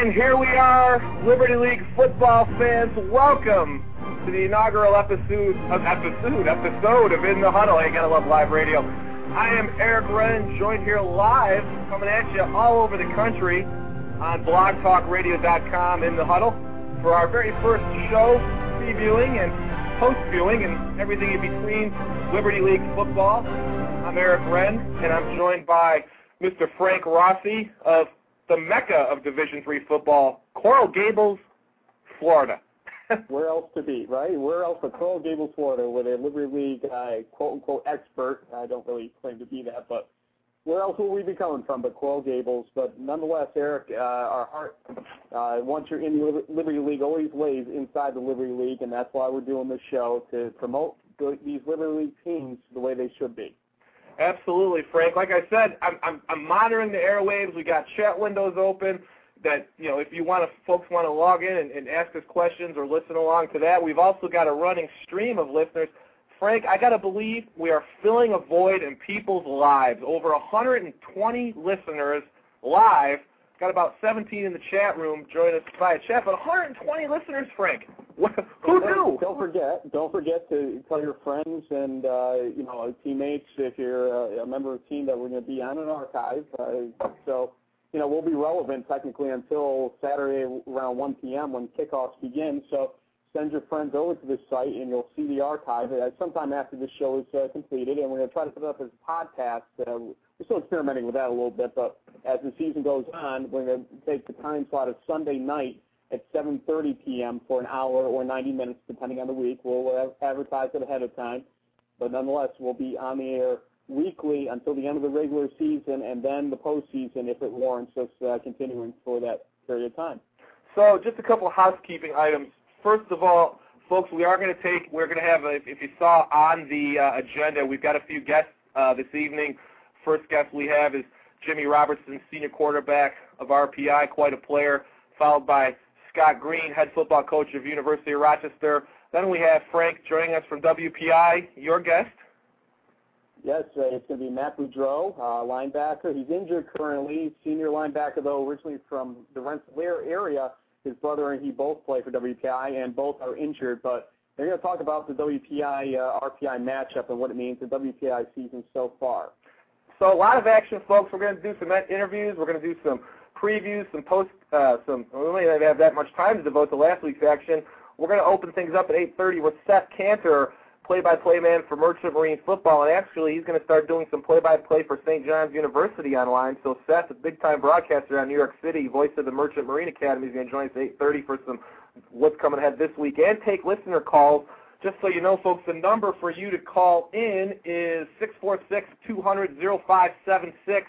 And here we are, Liberty League football fans. Welcome to the inaugural episode of episode episode of In the Huddle. I gotta love live radio. I am Eric Ren, joined here live, coming at you all over the country on blogtalkradio.com in the huddle for our very first show, previewing and post-viewing and everything in between Liberty League football. I'm Eric Ren, and I'm joined by Mr. Frank Rossi of the mecca of Division Three football, Coral Gables, Florida. Where else to be, right? Where else but Coral Gables, Florida, with a Liberty League uh, quote unquote expert. I don't really claim to be that, but where else will we be coming from but Coral Gables? But nonetheless, Eric, uh, our heart, uh, once you're in the Liberty League, always lays inside the Liberty League, and that's why we're doing this show to promote the, these Liberty League teams the way they should be. Absolutely, Frank. Like I said, I'm, I'm, I'm monitoring the airwaves. We got chat windows open. That you know, if you want to, folks want to log in and, and ask us questions or listen along to that. We've also got a running stream of listeners. Frank, I got to believe we are filling a void in people's lives. Over 120 listeners live. Got about 17 in the chat room join us via chat, but 120 listeners, Frank. Who knew? Don't forget, don't forget to tell your friends and uh, you know teammates if you're a, a member of a team that we're going to be on an archive. Uh, so you know we'll be relevant technically until Saturday around 1 p.m. when kickoffs begin. So send your friends over to this site and you'll see the archive uh, sometime after this show is uh, completed. And we're going to try to put it up as a podcast. Uh, we're still experimenting with that a little bit, but as the season goes on, we're going to take the time slot of Sunday night at 7:30 p.m. for an hour or 90 minutes, depending on the week. We'll advertise it ahead of time, but nonetheless, we'll be on the air weekly until the end of the regular season, and then the postseason if it warrants us uh, continuing for that period of time. So, just a couple of housekeeping items. First of all, folks, we are going to take. We're going to have. A, if you saw on the uh, agenda, we've got a few guests uh, this evening. First guest we have is Jimmy Robertson, senior quarterback of RPI, quite a player, followed by Scott Green, head football coach of University of Rochester. Then we have Frank joining us from WPI, your guest. Yes, uh, it's going to be Matt Boudreau, uh, linebacker. He's injured currently, senior linebacker though, originally from the Rensselaer area. His brother and he both play for WPI, and both are injured. But they're going to talk about the WPI uh, RPI matchup and what it means the WPI season so far. So a lot of action, folks. We're going to do some interviews. We're going to do some previews, some post, uh, some. We don't even have that much time to devote to last week's action. We're going to open things up at 8:30 with Seth Cantor, play-by-play man for Merchant Marine football, and actually he's going to start doing some play-by-play for St. John's University online. So Seth, a big-time broadcaster out in New York City, voice of the Merchant Marine Academy, is going to join us at 8:30 for some what's coming ahead this week and take listener calls. Just so you know, folks, the number for you to call in is 646-200-0576.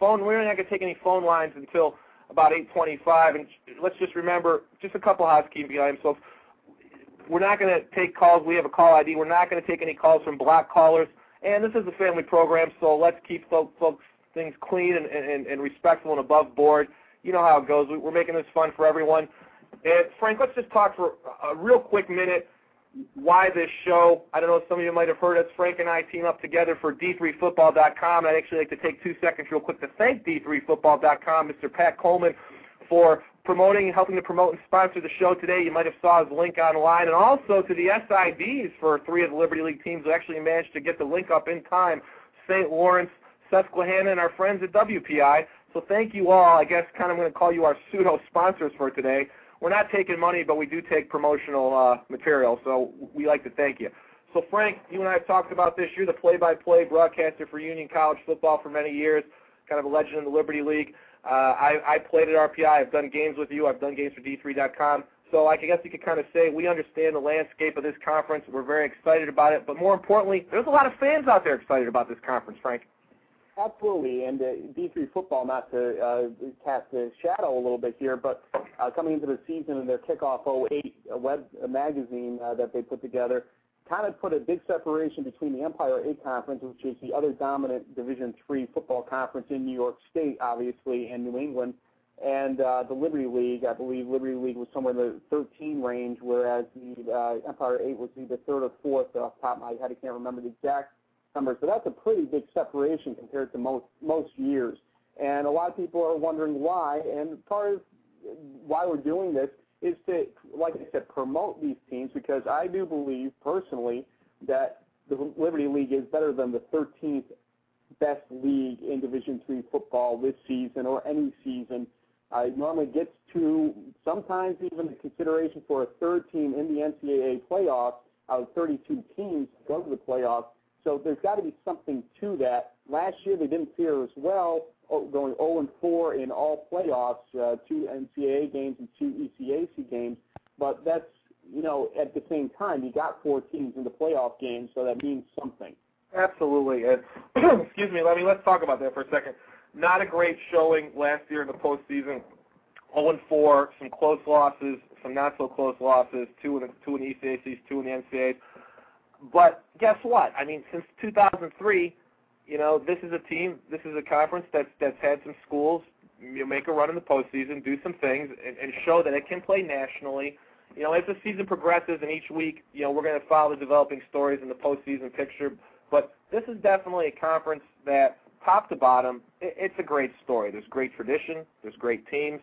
Phone, we're not going to take any phone lines until about 8:25. And let's just remember, just a couple housekeeping items, folks. We're not going to take calls. We have a call ID. We're not going to take any calls from black callers. And this is a family program, so let's keep folks, things clean and, and, and respectful and above board. You know how it goes. We're making this fun for everyone. And Frank, let's just talk for a real quick minute why this show. I don't know if some of you might have heard us. Frank and I team up together for D3Football.com. I'd actually like to take two seconds real quick to thank D3Football.com, Mr. Pat Coleman, for promoting, and helping to promote and sponsor the show today. You might have saw his link online, and also to the SIDs for three of the Liberty League teams who actually managed to get the link up in time. St. Lawrence, Susquehanna, and our friends at WPI. So thank you all. I guess kind of going to call you our pseudo sponsors for today. We're not taking money, but we do take promotional uh, material, so we like to thank you. So Frank, you and I have talked about this. You're the play-by-play broadcaster for Union College football for many years, kind of a legend in the Liberty League. Uh, I, I played at RPI. I've done games with you. I've done games for D3.com. So I guess you could kind of say we understand the landscape of this conference. We're very excited about it. But more importantly, there's a lot of fans out there excited about this conference, Frank. Absolutely, and uh, D3 football, not to uh, cast a shadow a little bit here, but uh, coming into the season and their kickoff 08 web magazine uh, that they put together, kind of put a big separation between the Empire 8 Conference, which is the other dominant Division 3 football conference in New York State, obviously, and New England, and uh, the Liberty League. I believe Liberty League was somewhere in the 13 range, whereas the uh, Empire 8 was either third or fourth off the top of my head. I can't remember the exact numbers, that's a pretty big separation compared to most most years. And a lot of people are wondering why. And part of why we're doing this is to, like I said, promote these teams because I do believe personally that the Liberty League is better than the 13th best league in Division Three football this season or any season. It normally gets to sometimes even the consideration for a third team in the NCAA playoffs out of 32 teams to go to the playoffs. So there's got to be something to that. Last year they didn't fare as well, going 0 and 4 in all playoffs, uh, two NCAA games and two ECAC games. But that's you know at the same time you got four teams in the playoff game, so that means something. Absolutely. And excuse me, let me let's talk about that for a second. Not a great showing last year in the postseason. 0 and 4, some close losses, some not so close losses, two in the two in the ECACs, two in the NCAAs. But guess what? I mean, since 2003, you know, this is a team, this is a conference that's that's had some schools you know, make a run in the postseason, do some things, and, and show that it can play nationally. You know, as the season progresses, and each week, you know, we're going to follow the developing stories in the postseason picture. But this is definitely a conference that, top to bottom, it, it's a great story. There's great tradition. There's great teams.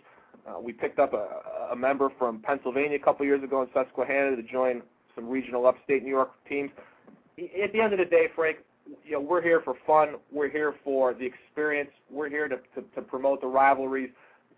Uh, we picked up a, a member from Pennsylvania a couple years ago in Susquehanna to join some regional upstate New York teams. At the end of the day, Frank, you know, we're here for fun. We're here for the experience. We're here to, to, to promote the rivalries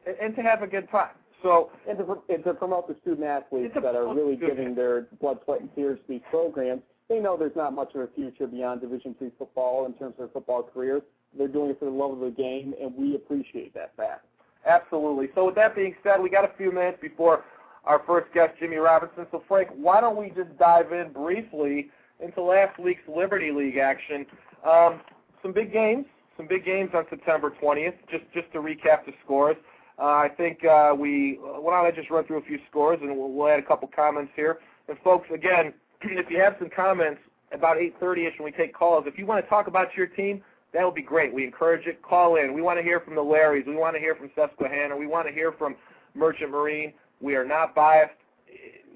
and, and to have a good time. So and to, and to promote the student athletes that are really giving their blood, sweat, and tears to these programs. They know there's not much of a future beyond Division three football in terms of their football careers. They're doing it for the love of the game, and we appreciate that fact. Absolutely. So with that being said, we got a few minutes before our first guest, Jimmy Robinson. So, Frank, why don't we just dive in briefly into last week's Liberty League action? Um, some big games, some big games on September 20th. Just just to recap the scores, uh, I think uh, we. Why don't I just run through a few scores and we'll, we'll add a couple comments here. And folks, again, if you have some comments about 8:30ish when we take calls, if you want to talk about your team, that would be great. We encourage it. Call in. We want to hear from the Larrys. We want to hear from Susquehanna. We want to hear from Merchant Marine. We are not biased.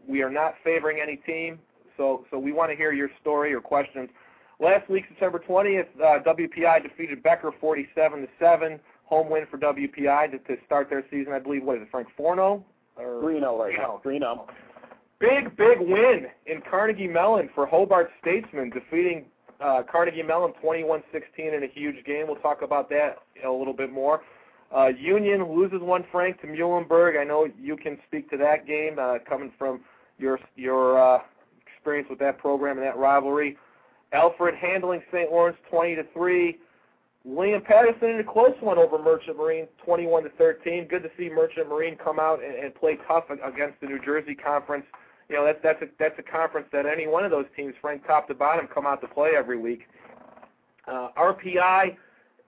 We are not favoring any team. So, so we want to hear your story or questions. Last week, September 20th, uh, WPI defeated Becker 47 to seven. Home win for WPI to, to start their season. I believe what is it, Frank 4-0 or 3-0 right now. 3-0. Big, big win in Carnegie Mellon for Hobart Statesmen, defeating uh, Carnegie Mellon 21-16 in a huge game. We'll talk about that a little bit more. Uh, Union loses one Frank to Muhlenberg. I know you can speak to that game, uh, coming from your your uh, experience with that program and that rivalry. Alfred handling St. Lawrence 20 to three. William Paterson in a close one over Merchant Marine, 21 to 13. Good to see Merchant Marine come out and, and play tough against the New Jersey Conference. You know that's that's a that's a conference that any one of those teams, Frank, top to bottom, come out to play every week. Uh, RPI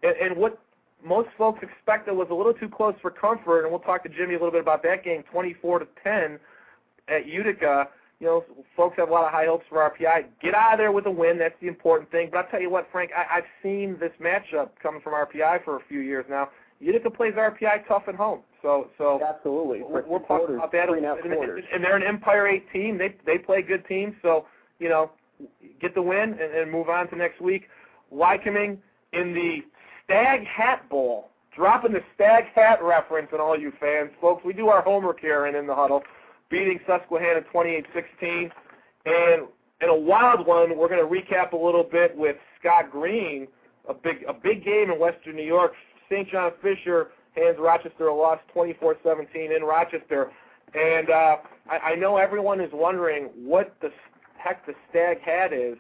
and, and what most folks expect it was a little too close for comfort, and we'll talk to Jimmy a little bit about that game, 24 to 10 at Utica. You know, folks have a lot of high hopes for RPI. Get out of there with a win. That's the important thing. But I'll tell you what, Frank, I, I've seen this matchup coming from RPI for a few years now. Utica plays RPI tough at home. So, so absolutely, we're, we're talking about that. And, and they're an Empire Eight team. They they play good teams. So, you know, get the win and, and move on to next week. Lycoming in the Stag Hat Bowl. Dropping the Stag Hat reference on all you fans. Folks, we do our homework here and in the huddle. Beating Susquehanna 28-16. And in a wild one, we're going to recap a little bit with Scott Green, a big a big game in Western New York. St. John Fisher hands Rochester a loss 24-17 in Rochester. And uh, I, I know everyone is wondering what the heck the stag hat is.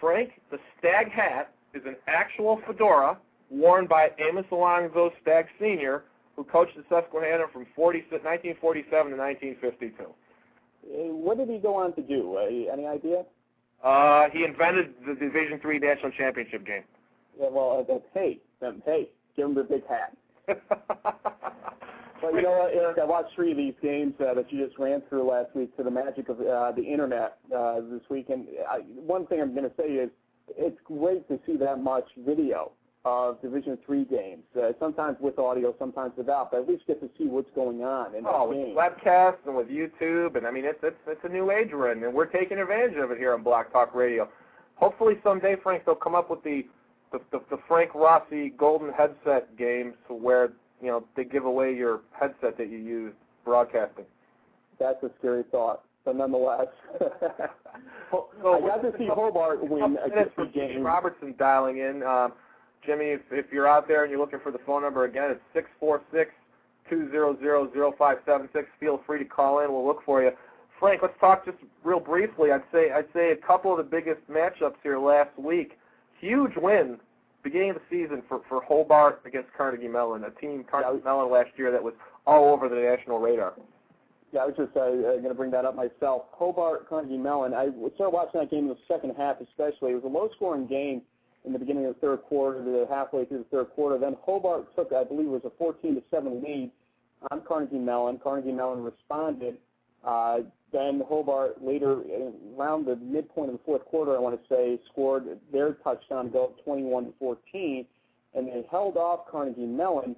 Frank, the stag hat is an actual fedora worn by Amos Alonzo Stagg Sr., who coached the Susquehanna from 40, 1947 to 1952. Uh, What did he go on to do? Uh, any idea? Uh, he invented the Division Three national championship game. Yeah, well, uh, hey, um, hey, give him the big hat. But you know what, Eric? I watched three of these games uh, that you just ran through last week to the magic of uh, the internet uh, this week. And I, one thing I'm going to say is it's great to see that much video of Division Three games. Uh, sometimes with audio, sometimes without, but at least get to see what's going on in oh, the with game. webcasts and with YouTube, and I mean it's it's it's a new age we're in, and we're taking advantage of it here on Blog Talk Radio. Hopefully someday, Frank, they'll come up with the the, the, the Frank Rossi golden headset games where you know they give away your headset that you use broadcasting. That's a scary thought, but nonetheless, So I got to see Hobart win a minutes good for Jimmy game. Robertson dialing in. Um, Jimmy, if, if you're out there and you're looking for the phone number again, it's six four six two zero zero zero five seven six. Feel free to call in. We'll look for you. Frank, let's talk just real briefly. I'd say I'd say a couple of the biggest matchups here last week. Huge win beginning of the season for for Hobart against Carnegie Mellon, a team Carnegie Mellon last year that was all over the national radar. Yeah, I was just uh, going to bring that up myself. Hobart, Carnegie Mellon. I started watching that game in the second half, especially. It was a low-scoring game in the beginning of the third quarter to halfway through the third quarter. Then Hobart took, I believe, it was a 14 to seven lead on Carnegie Mellon. Carnegie Mellon responded. Uh, then Hobart later, uh, around the midpoint of the fourth quarter, I want to say, scored their touchdown to go 21 to 14, and they held off Carnegie Mellon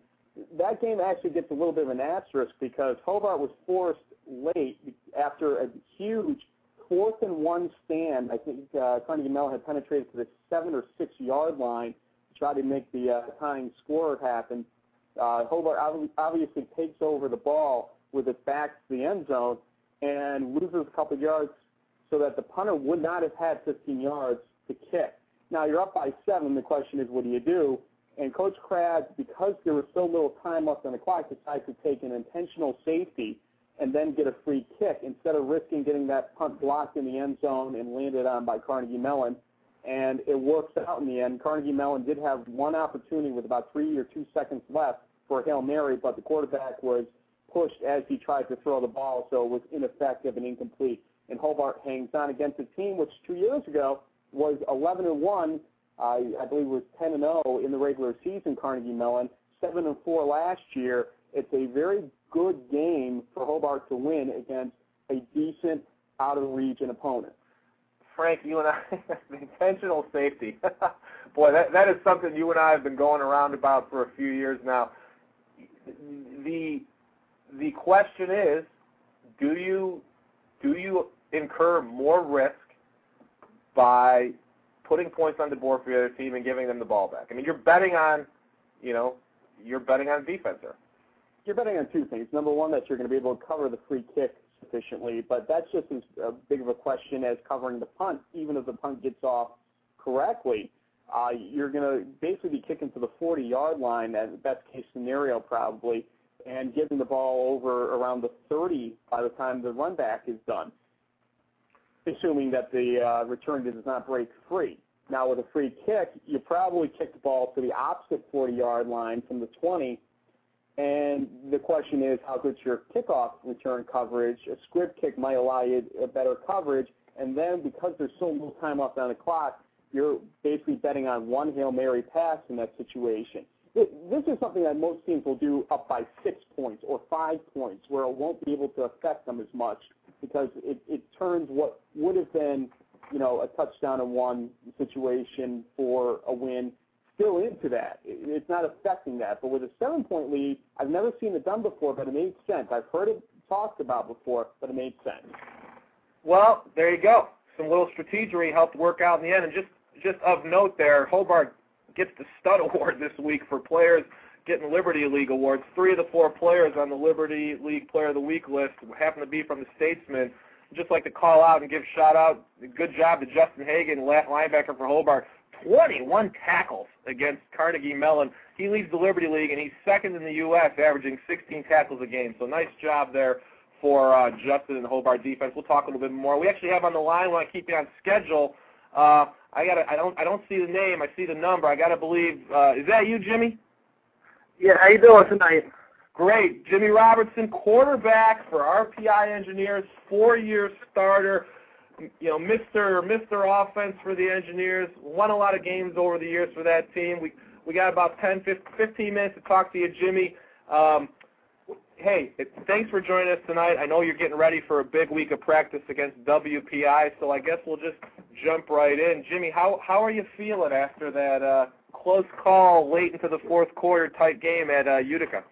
that game actually gets a little bit of an asterisk because Hobart was forced late after a huge fourth and one stand. I think uh, Carnegie Mellon had penetrated to the seven or six yard line to try to make the uh, tying score happen. Uh, Hobart ob- obviously takes over the ball with its back to the end zone and loses a couple yards so that the punter would not have had 15 yards to kick. Now you're up by seven. The question is, what do you do? And Coach Krabs, because there was so little time left on the clock, decided to take an intentional safety and then get a free kick instead of risking getting that punt blocked in the end zone and landed on by Carnegie Mellon. And it works out in the end. Carnegie Mellon did have one opportunity with about three or two seconds left for a Hail Mary, but the quarterback was pushed as he tried to throw the ball, so it was ineffective and incomplete. And Hobart hangs on against a team which two years ago was 11 and 1 I, I believe was 10 and 0 in the regular season. Carnegie Mellon, 7 and 4 last year. It's a very good game for Hobart to win against a decent out of region opponent. Frank, you and I, intentional safety. Boy, that that is something you and I have been going around about for a few years now. The the question is, do you do you incur more risk by putting points on the board for the other team and giving them the ball back? I mean, you're betting on, you know, you're betting on defense there. You're betting on two things. Number one, that you're going to be able to cover the free kick sufficiently, but that's just as uh, big of a question as covering the punt. Even if the punt gets off correctly, uh, you're going to basically be kicking to the 40-yard line, as the best case scenario probably, and getting the ball over around the 30 by the time the run back is done, assuming that the uh, return does not break free. Now, with a free kick, you probably kick the ball to the opposite 40-yard line from the 20, and the question is, how good's your kickoff return coverage? A squib kick might allow you a better coverage, and then because there's so little time left on the clock, you're basically betting on one Hail Mary pass in that situation. This is something that most teams will do up by six points or five points, where it won't be able to affect them as much because it, it turns what would have been, you know, a touchdown and one situation for a win still into that. It's not affecting that. But with a seven-point lead, I've never seen it done before, but it made sense. I've heard it talked about before, but it made sense. Well, there you go. Some little strategery helped work out in the end. And just just of note there, Hobart gets the stud award this week for players getting Liberty League awards. Three of the four players on the Liberty League Player of the Week list happen to be from the Statesman. Just like to call out and give shout out. Good job to Justin Hagan, linebacker for Hobart. 21 tackles against Carnegie Mellon. He leads the Liberty League, and he's second in the U.S., averaging 16 tackles a game. So nice job there for uh, Justin and the Hobart defense. We'll talk a little bit more. We actually have on the line. We Want to keep you on schedule. Uh, I got. I don't. I don't see the name. I see the number. I got to believe. Uh, is that you, Jimmy? Yeah. How you doing tonight? Great. Jimmy Robertson, quarterback for RPI Engineers, four-year starter. You know, Mr. Mr. Offense for the Engineers. Won a lot of games over the years for that team. We we got about 10, 15 minutes to talk to you, Jimmy. Um, hey, thanks for joining us tonight. I know you're getting ready for a big week of practice against WPI, so I guess we'll just jump right in. Jimmy, how how are you feeling after that uh, close call late into the fourth quarter tight game at uh, Utica?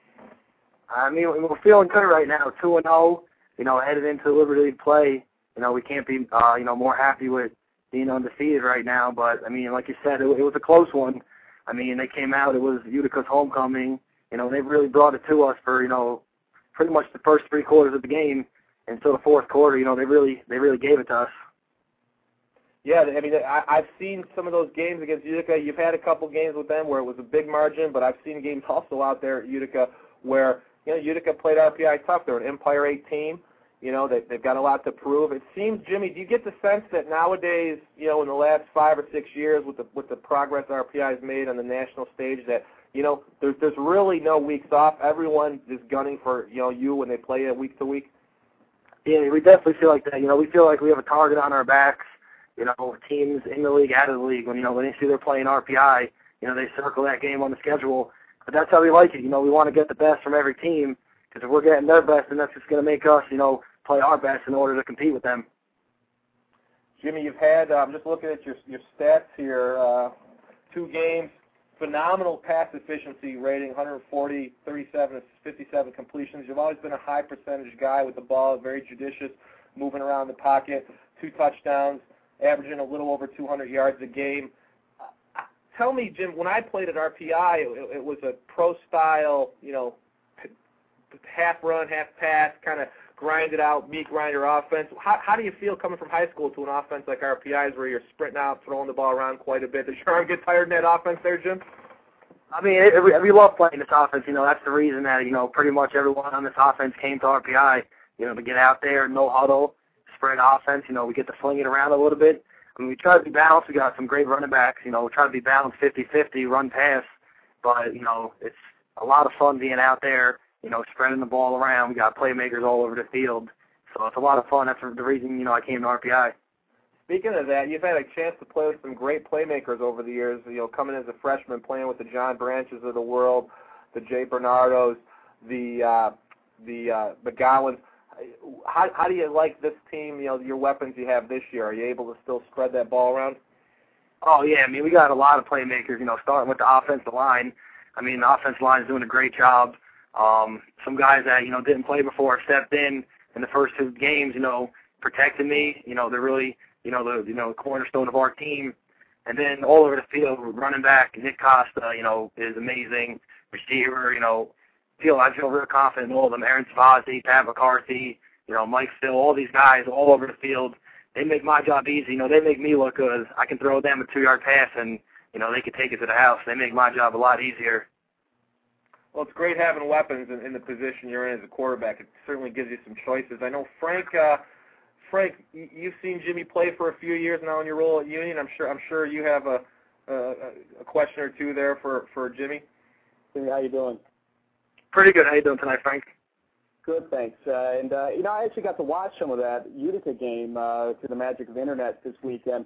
I mean, we're feeling good right now, two and zero. Oh, you know, headed into Liberty play. You know, we can't be uh, you know more happy with being undefeated right now. But I mean, like you said, it, it was a close one. I mean, they came out. It was Utica's homecoming. You know, they really brought it to us for you know pretty much the first three quarters of the game until the fourth quarter. You know, they really they really gave it to us. Yeah, I mean, I, I've seen some of those games against Utica. You've had a couple games with them where it was a big margin, but I've seen games also out there at Utica where you know Utica played RPI tough. They're an Empire 8 team. You know, they, they've got a lot to prove. It seems, Jimmy, do you get the sense that nowadays, you know, in the last five or six years, with the with the progress RPI has made on the national stage, that you know, there's there's really no weeks off. Everyone is gunning for you know you when they play it week to week. Yeah, we definitely feel like that. You know, we feel like we have a target on our backs. You know, teams in the league, out of the league, when you know when they see they're playing RPI, you know they circle that game on the schedule. But that's how we like it. You know, we want to get the best from every team because if we're getting their best, then that's just going to make us, you know, play our best in order to compete with them. Jimmy, you've had. I'm um, just looking at your your stats here. Uh, two games, phenomenal pass efficiency rating, 140, 37, 57 completions. You've always been a high percentage guy with the ball, very judicious, moving around the pocket, two touchdowns, averaging a little over 200 yards a game. Uh, tell me, Jim, when I played at RPI, it, it was a pro style, you know, half run, half pass, kind of grinded out, meat grinder offense. How, how do you feel coming from high school to an offense like RPI's where you're sprinting out, throwing the ball around quite a bit? Does your arm get tired in that offense there, Jim? I mean, it, we, we love playing this offense. You know, that's the reason that, you know, pretty much everyone on this offense came to RPI, you know, to get out there, no huddle, spread offense. You know, we get to fling it around a little bit. I mean, we try to be balanced. We got some great running backs. You know, we try to be balanced 50-50, run pass. But, you know, it's a lot of fun being out there you know, spreading the ball around. We got playmakers all over the field. So it's a lot of fun. That's the reason, you know, I came to RPI. Speaking of that, you've had a chance to play with some great playmakers over the years. You know, coming as a freshman, playing with the John Branches of the world, the Jay Bernardos, the uh, the uh, McGowans. How how do you like this team? You know, your weapons you have this year. Are you able to still spread that ball around? Oh yeah, I mean we got a lot of playmakers. You know, starting with the offensive line. I mean the offensive line is doing a great job. Um, some guys that you know didn't play before stepped in in the first two games. You know, protected me. You know, they're really you know the you know cornerstone of our team. And then all over the field, running back Nick Costa, you know, is amazing. Receiver, you know, feel I feel real confident in all of them. Aaron Savazzi, Pat McCarthy, you know, Mike Phil, all these guys all over the field. They make my job easy. You know, they make me look good. I can throw them a two-yard pass, and you know, they can take it to the house. They make my job a lot easier. Well, it's great having weapons in, in the position you're in as a quarterback. It certainly gives you some choices. I know Frank. Uh, Frank, you've seen Jimmy play for a few years now in your role at Union. I'm sure. I'm sure you have a a, a question or two there for for Jimmy. Jimmy, how you doing? Pretty good. How you doing tonight, Frank? Good, thanks. Uh, and uh, you know, I actually got to watch some of that Utica game uh, through the magic of the internet this weekend.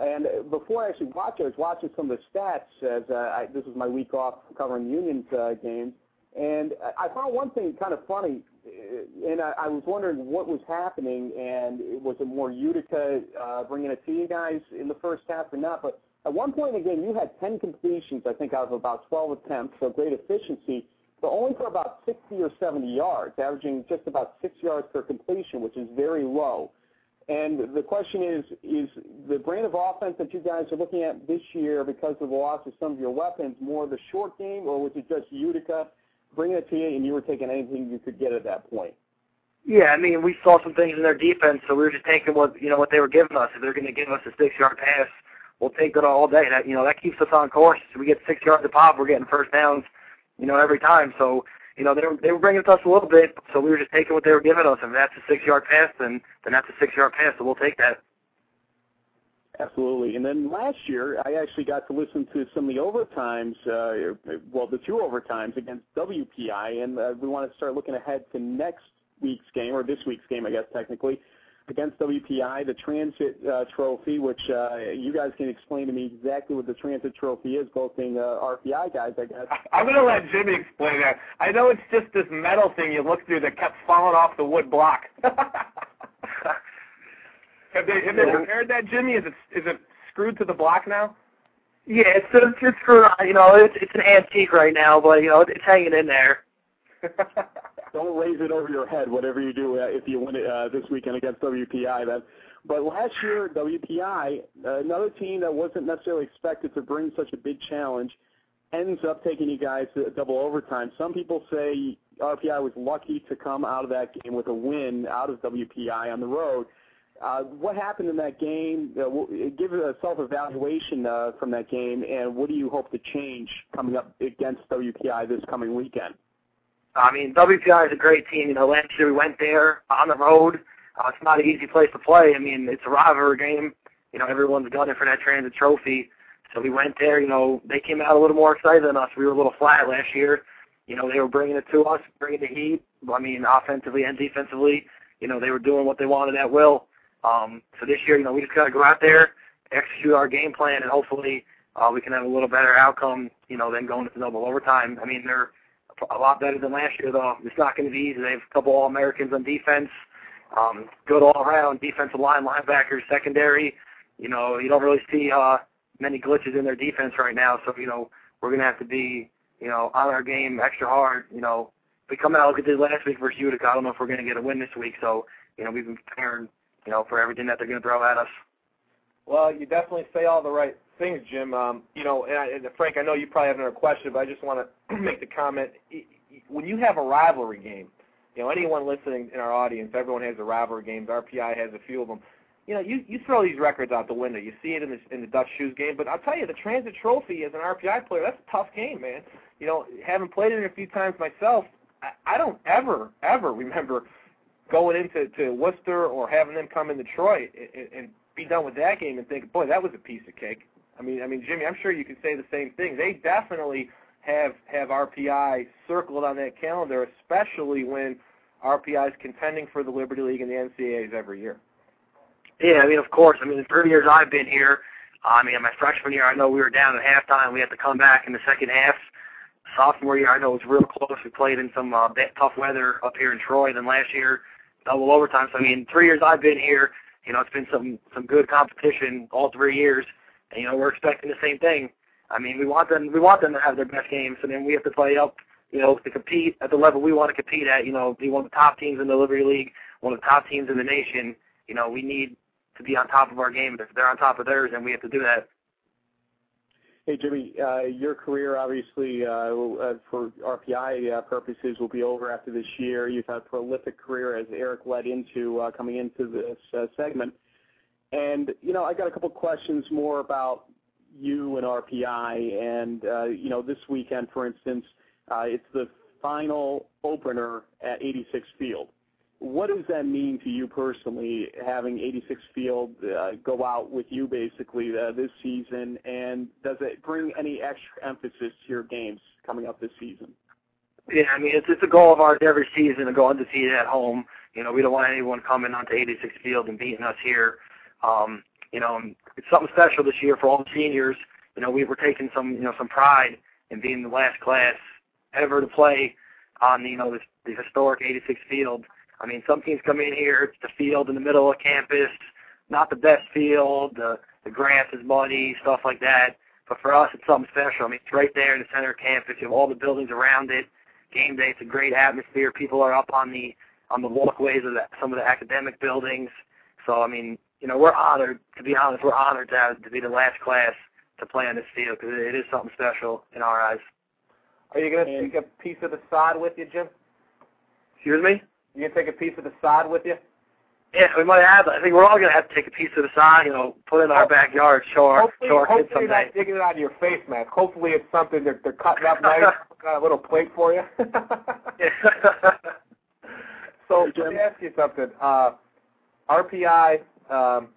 And before I actually watched it, I was watching some of the stats as uh, I, this was my week off covering Union's uh, games. And I found one thing kind of funny, uh, and I, I was wondering what was happening, and was it more Utica uh, bringing it to you guys in the first half or not? But at one point in the game, you had 10 completions, I think, out of about 12 attempts, so great efficiency, but only for about 60 or 70 yards, averaging just about six yards per completion, which is very low. And the question is, is the brand of offense that you guys are looking at this year because of the loss of some of your weapons more the short game, or was it just Utica bringing it to you and you were taking anything you could get at that point? Yeah, I mean, we saw some things in their defense, so we were just taking what you know what they were giving us. If they're going to give us a six-yard pass we'll take that all day. That you know that keeps us on course. We get six yards a pop, we're getting first downs, you know, every time. You know they were they were bringing it to us a little bit, so we were just taking what they were giving us. If that's a six yard pass, then then that's a six yard pass, so we'll take that. Absolutely. And then last year, I actually got to listen to some of the overtimes, uh, well, the two overtimes against WPI, and uh, we want to start looking ahead to next week's game, or this week's game, I guess, technically, against WPI, the Transit uh, Trophy, which uh, you guys can explain to me exactly what the Transit Trophy is, both being uh, RPI guys, I guess. I'm going to let Jimmy explain that. I know it's just this metal thing you look through that kept falling off the wood block. have they have they repaired that, Jimmy? Is it is it screwed to the block now? Yeah, it's it's, it's screwed on. You know, it's it's an antique right now, but you know it's hanging in there. Don't raise it over your head, whatever you do, uh, if you win it uh, this weekend against WPI. Then, but last year WPI, another team that wasn't necessarily expected to bring such a big challenge, ends up taking you guys to double overtime. Some people say RPI was lucky to come out of that game with a win out of WPI on the road. Uh, what happened in that game? Uh, give a self-evaluation uh, from that game, and what do you hope to change coming up against WPI this coming weekend? I mean, WPI is a great team. You know, last year we went there on the road. Uh, it's not an easy place to play. I mean, it's a rivalry game. You know, everyone's gunning for that Transit Trophy. So we went there. You know, they came out a little more excited than us. We were a little flat last year. You know, they were bringing it to us, bringing the heat. I mean, offensively and defensively. You know, they were doing what they wanted at will. Um, so this year, you know, we just got to go out there, execute our game plan, and hopefully uh, we can have a little better outcome, you know, than going into double overtime. I mean, they're a lot better than last year, though. It's not going to be easy. They have a couple All-Americans on defense, um, good all-around defensive line, linebackers, secondary. You know, you don't really see uh, many glitches in their defense right now. So, you know, we're going to have to be, you know, on our game extra hard. You know, we come out like we did last week versus Utica, I don't know if we're going to get a win this week. So, you know, we've been preparing, you know, for everything that they're going to throw at us. Well, you definitely say all the right things, Jim. Um, you know, and, I, and Frank, I know you probably have another question, but I just want to make the comment. When you have a rivalry game, you know, anyone listening in our audience, everyone has a rivalry games. RPI has a few of them. You know, you you throw these records out the window. You see it in the in the Dutch Shoes game, but I'll tell you, the Transit Trophy as an RPI player, that's a tough game, man. You know, having played it a few times myself, I, I don't ever ever remember going into to Worcester or having them come into Troy and, and be done with that game and think, boy, that was a piece of cake. I mean, I mean, Jimmy, I'm sure you could say the same thing. They definitely have have RPI circled on that calendar, especially when RPI is contending for the Liberty League and the NCAAs every year. Yeah, I mean, of course. I mean, the three years I've been here, I mean, my freshman year, I know we were down at halftime. We had to come back in the second half. Sophomore year, I know it was real close. We played in some uh, tough weather up here in Troy. Then last year, double overtime. So I mean, three years I've been here, you know, it's been some some good competition all three years, and you know we're expecting the same thing. I mean, we want them we want them to have their best games, and then we have to play up, you know, to compete at the level we want to compete at. You know, be one of the top teams in the Liberty League, one of the top teams in the nation. You know, we need to be on top of our game. If they're on top of theirs, then we have to do that. Hey, Jimmy, uh, your career obviously uh, uh, for RPI uh, purposes will be over after this year. You've had a prolific career as Eric led into uh, coming into this uh, segment. And, you know, I got a couple questions more about you and RPI. And, uh, you know, this weekend, for instance, uh, it's the final opener at 86 Field what does that mean to you personally, having 86 Field uh, go out with you basically this season, and does it bring any extra emphasis to your games coming up this season? Yeah, I mean it's it's a goal of ours every season to go undefeated at home. You know, we don't want anyone coming onto 86 Field and beating us here. Um, you know, it's something special this year for all the seniors. You know, we were taking some you know some pride in being the last class ever to play on you know this, the historic 86 Field I mean, some teams come in here, it's the field in the middle of campus, not the best field, the, the grass is muddy, stuff like that. But for us, it's something special. I mean, it's right there in the center of campus. You have all the buildings around it. Game day, it's a great atmosphere. People are up on the on the walkways of the, some of the academic buildings. So, I mean, you know, we're honored. To be honest, we're honored to have, to be the last class to play on this field because it is something special in our eyes. Are you going to take a piece of the sod with you, Jim? Excuse me? You gonna take a piece of the sod with you? Yeah, we might have. I think we're all gonna have to take a piece of the sign, you know, put it in our backyard, show our Hopefully, show our kids hopefully someday. you're not digging it out of your face mask. Hopefully it's something that they're cutting up nice, got a little plate for you. so let me ask you something. Uh, RPI, um,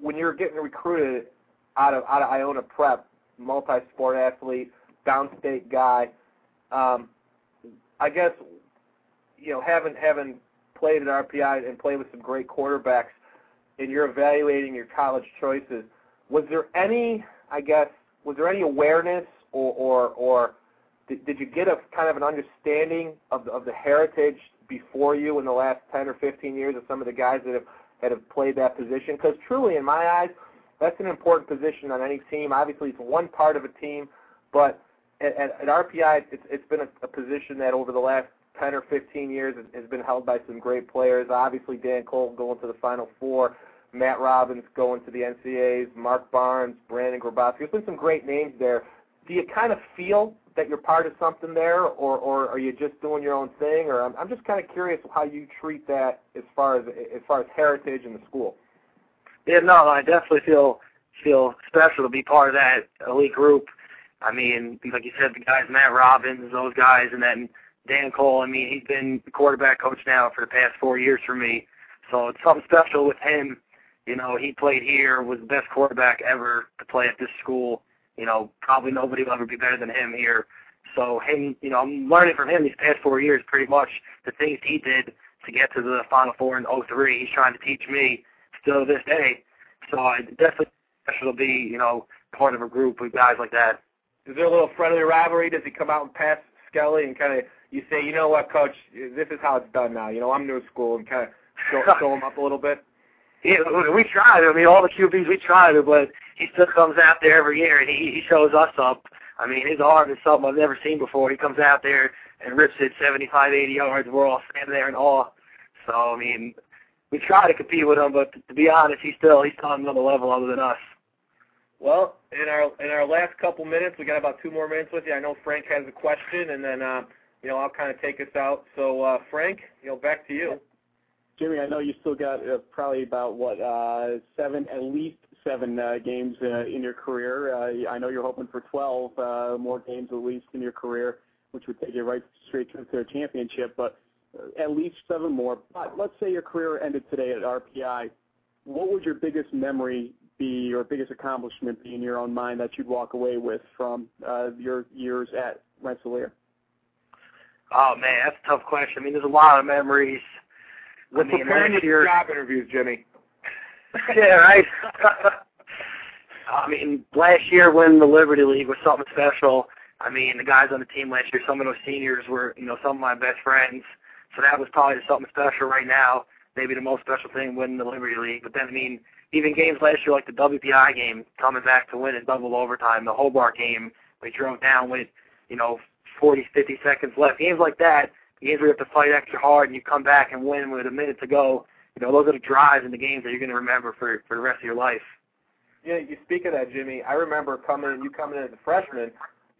when you're getting recruited out of out of Iona Prep, multi-sport athlete, downstate guy, um, I guess you know having having played at RPI and played with some great quarterbacks, and you're evaluating your college choices. Was there any, I guess, was there any awareness or or, or did, did you get a kind of an understanding of the, of the heritage before you in the last 10 or 15 years of some of the guys that have that have played that position? Because truly, in my eyes, that's an important position on any team. Obviously, it's one part of a team, but at, at, at RPI, it's, it's been a, a position that over the last 10 or 15 years has, been held by some great players. Obviously, Dan Cole going to the Final Four, Matt Robbins going to the NCAAs, Mark Barnes, Brandon Grabowski. There's been some great names there. Do you kind of feel that you're part of something there, or, or are you just doing your own thing? Or I'm, I'm just kind of curious how you treat that as far as as far as heritage in the school. Yeah, no, I definitely feel feel special to be part of that elite group. I mean, like you said, the guys Matt Robbins, those guys, and then Dan Cole. I mean, he's been quarterback coach now for the past four years for me, so it's something special with him. You know, he played here, was the best quarterback ever to play at this school. You know, probably nobody will ever be better than him here. So him, you know, I'm learning from him these past four years pretty much the things he did to get to the Final Four in '03. He's trying to teach me still to this day. So I definitely special to be, you know, part of a group with guys like that. Is there a little friendly rivalry? Does he come out and pass Skelly and kind of you say, you know what, coach, this is how it's done now. You know, I'm new school and kind of show, show him up a little bit. Yeah, we tried. I mean, all the QBs we tried, but he still comes out there every year and he he shows us up. I mean, his arm is something I've never seen before. He comes out there and rips it 75, 80 yards. We're all standing there in awe. So I mean, we try to compete with him, but to be honest, he's still he's on another level other than us. Well, in our in our last couple minutes, we got about two more minutes with you. I know Frank has a question, and then uh, you know I'll kind of take us out. So uh, Frank, you know, back to you. Jimmy, I know you still got uh, probably about what uh, seven, at least seven uh, games in your career. I know you're hoping for 12 uh, more games at least in your career, which would take you right straight to a championship. But at least seven more. But let's say your career ended today at RPI. What would your biggest memory be, your biggest accomplishment be in your own mind that you'd walk away with from your years at Rensselaer? Oh man, that's a tough question. I mean, there's a lot of memories. We're I mean, preparing last you year, job interviews, Jimmy. yeah, right. I mean, last year winning the Liberty League was something special. I mean, the guys on the team last year, some of those seniors were, you know, some of my best friends. So that was probably something special right now. Maybe the most special thing winning the Liberty League. But then, I mean, even games last year like the WPI game, coming back to win in double overtime, the Hobart game, we drove down with, you know, 40, 50 seconds left. Games like that, games where you have to fight extra hard and you come back and win with a minute to go. You know, those are the drives in the games that you're going to remember for for the rest of your life. Yeah, you speak of that, Jimmy. I remember coming, you coming in as a freshman.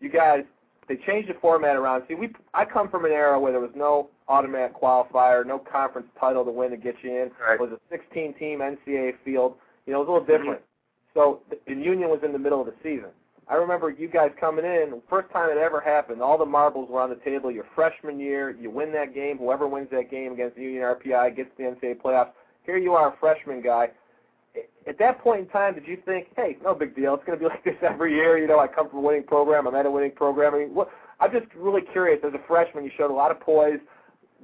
You guys, they changed the format around. See, we, I come from an era where there was no automatic qualifier, no conference title to win to get you in. Right. It was a 16-team NCAA field. You know, it was a little different. Mm-hmm. So the, the Union was in the middle of the season. I remember you guys coming in, first time it ever happened, all the marbles were on the table. Your freshman year, you win that game. Whoever wins that game against Union RPI gets the NCAA playoffs. Here you are, a freshman guy. At that point in time, did you think, hey, no big deal. It's going to be like this every year. You know, I come from a winning program. I'm at a winning program. I mean, what, I'm just really curious. As a freshman, you showed a lot of poise,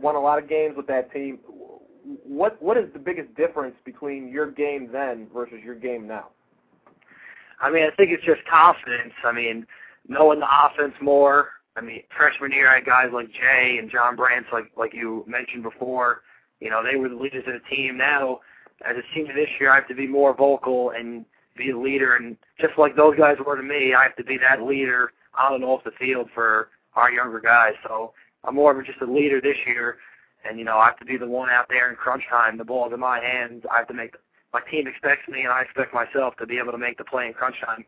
won a lot of games with that team. What What is the biggest difference between your game then versus your game now? I mean, I think it's just confidence. I mean, knowing the offense more. I mean, freshman year I had guys like Jay and John Brantz, like like you mentioned before. You know, they were the leaders of the team. Now, as a senior this year, I have to be more vocal and be a leader. And just like those guys were to me, I have to be that leader on and off the field for our younger guys. So I'm more of just a leader this year. And, you know, I have to be the one out there in crunch time. The ball's in my hands. I have to make my team expects me, and I expect myself to be able to make the play in crunch time.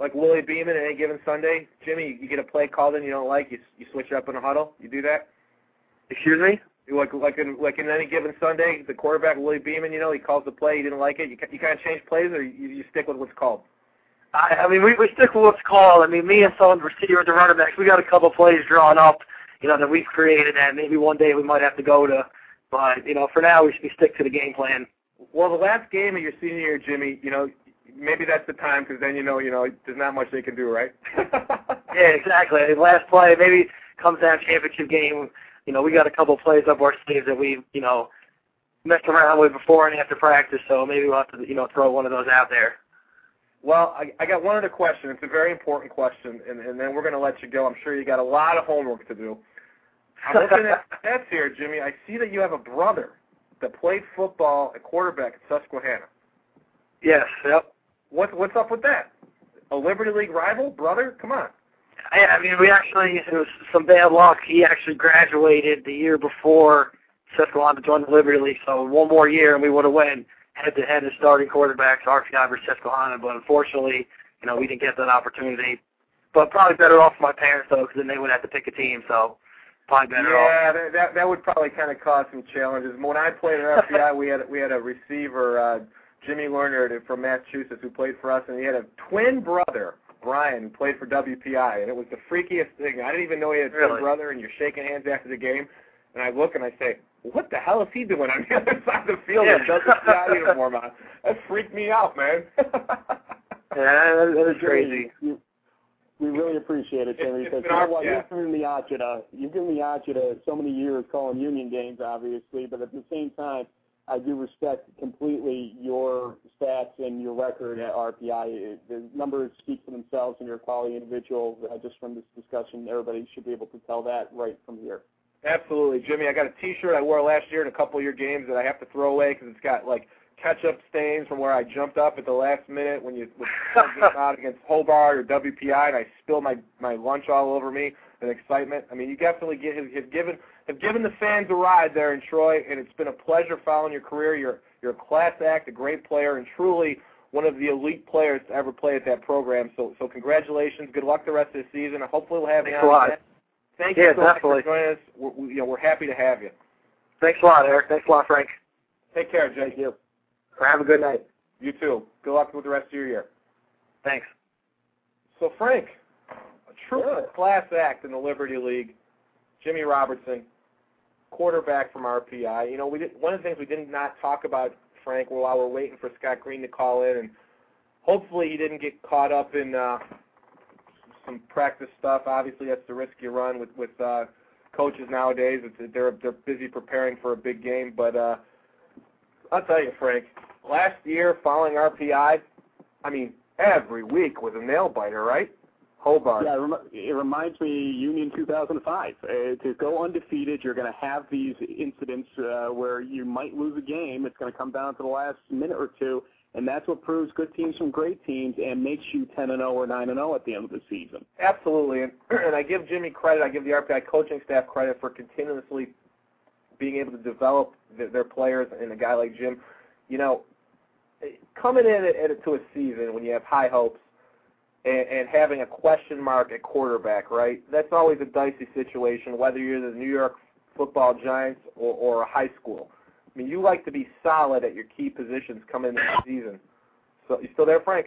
Like Willie Beamen at any given Sunday, Jimmy, you get a play called in you don't like, you you switch up in a huddle. You do that? Excuse me? Like like in like in any given Sunday, the quarterback Willie Beamen, you know, he calls the play, he didn't like it. You you kind of change plays, or you, you stick with what's called. I, I mean, we, we stick with what's called. I mean, me and some of the receivers, the running backs, we got a couple plays drawn up, you know, that we've created that maybe one day we might have to go to. But you know, for now, we, we stick to the game plan. Well, the last game of your senior year, Jimmy, you know, maybe that's the time because then you know, you know, there's not much they can do, right? Yeah, exactly. Last play, maybe comes down championship game. You know, we got a couple plays up our sleeves that we, you know, messed around with before and after practice. So maybe we'll have to, you know, throw one of those out there. Well, I, I got one other question. It's a very important question, and, and then we're going to let you go. I'm sure you got a lot of homework to do. I'm looking at stats here, Jimmy. I see that you have a brother that played football at quarterback at Susquehanna. Yes. Yep. What's what's up with that? A Liberty League rival, brother? Come on. I, I mean, we actually it was some bad luck. He actually graduated the year before Susquehanna joined the Liberty League, so one more year and we would have went head to head as starting quarterbacks, RPI versus Susquehanna. But unfortunately, you know, we didn't get that opportunity. But probably better off for my parents though, because then they would have to pick a team. So probably better off. yeah, that, that that would probably kind of cause some challenges. When I played at RPI, we had we had a receiver, uh, Jimmy Lerner from Massachusetts, who played for us, and he had a twin brother, Brian, who played for WPI, and it was the freakiest thing. I didn't even know he had a twin Really? brother, and you're shaking hands after the game, and I look and I say, "What the hell is he doing on the other side of the field with Yeah. WPI uniform on?" That freaked me out, man. Yeah, that, that is crazy. We, we really appreciate it, Timmy, because you know what? Yeah. You've given me Achita, you've given me Achita so many years calling union games, obviously, but at the same time, I do respect completely your stats and your record at RPI. The numbers speak for themselves, and you're a quality individual. Uh, just from this discussion, everybody should be able to tell that right from here. Absolutely, Jimmy. I got a T-shirt I wore last year in a couple of your games that I have to throw away because it's got like ketchup stains from where I jumped up at the last minute when you was out against Hobart or WPI, and I spilled my my lunch all over me in excitement. I mean, you definitely get have, have given have given the fans a ride there in Troy, and it's been a pleasure following your career. You're you're a class act, a great player, and truly one of the elite players to ever play at that program. So so congratulations. Good luck the rest of the season. Hopefully we'll have you Thanks a on. lot. again. Thank Yeah, you so definitely. much for joining us. We're, we, you know, we're happy to have you. Thanks a lot, Eric. Thanks a lot, Frank. Take care, Jake. Thank you. Have a good night. You too. Good luck with the rest of your year. Thanks. So, Frank, a true class act in the Liberty League. Jimmy Robertson, quarterback from RPI. You know, we did one of the things we did not talk about, Frank, while we're waiting for Scott Green to call in, and hopefully he didn't get caught up in uh, some practice stuff. Obviously, that's the risk you run with with uh, coaches nowadays. It's, they're they're busy preparing for a big game, but uh, I'll tell you, Frank. Last year, following RPI, I mean, every week was a nail biter, right? Hobart. Yeah, it, rem- it reminds me Union 2005. Uh, to go undefeated, you're going to have these incidents uh, where you might lose a game. It's going to come down to the last minute or two, and that's what proves good teams from great teams and makes you 10 and 0 or 9 and 0 at the end of the season. Absolutely, and, and I give Jimmy credit. I give the RPI coaching staff credit for continuously being able to develop th- their players and a guy like Jim. You know, coming in at, at, to a season when you have high hopes and, and having a question mark at quarterback, right? That's always a dicey situation, whether you're the New York Football Giants or, or a high school. I mean, you like to be solid at your key positions coming into the season. So, you still there, Frank?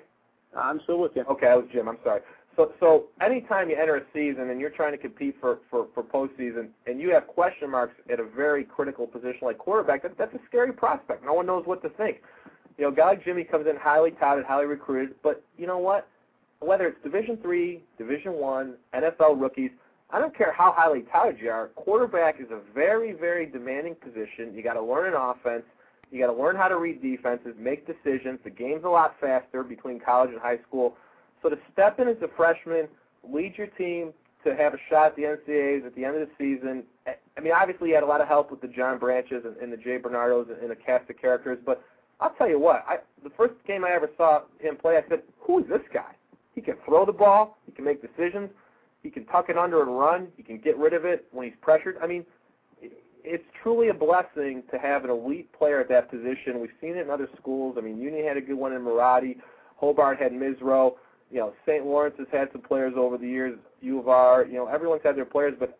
I'm still with you. Okay, that was Jim. I'm sorry. So, so anytime you enter a season and you're trying to compete for for for postseason, and you have question marks at a very critical position like quarterback, that, that's a scary prospect. No one knows what to think. You know, guy Jimmy comes in highly touted, highly recruited, but you know what? Whether it's Division three, Division one, NFL rookies, I don't care how highly touted you are. Quarterback is a very, very demanding position. You got to learn an offense. You got to learn how to read defenses, make decisions. The game's a lot faster between college and high school. So to step in as a freshman, lead your team to have a shot at the NCAAs at the end of the season. Eh, I mean, obviously he had a lot of help with the John Branches and, and the Jay Bernardos and, and a cast of characters, but I'll tell you what, I, the first game I ever saw him play, I said, who is this guy? He can throw the ball. He can make decisions. He can tuck it under and run. He can get rid of it when he's pressured. I mean, it's truly a blessing to have an elite player at that position. We've seen it in other schools. I mean, Union had a good one in Maradi. Hobart had Misro. You know, St. Lawrence has had some players over the years. U of R, you know, everyone's had their players, but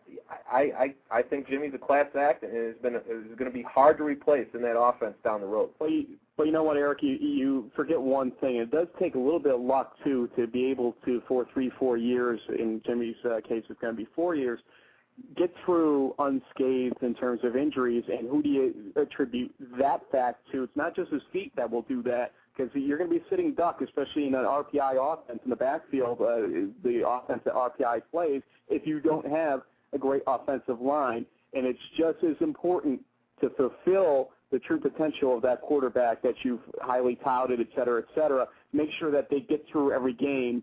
I I I think Jimmy's a class act and it's been is going to be hard to replace in that offense down the road. Well, you, but you know what, Eric, you you forget one thing. It does take a little bit of luck too to be able to for three four years. In Jimmy's uh, case, it's going to be four years. Get through unscathed in terms of injuries, and who do you attribute that fact to? It's not just his feet that will do that because you're going to be sitting duck, especially in an RPI offense in the backfield, uh, the offense that RPI plays, if you don't have a great offensive line. And it's just as important to fulfill the true potential of that quarterback that you've highly touted, et cetera, et cetera. Make sure that they get through every game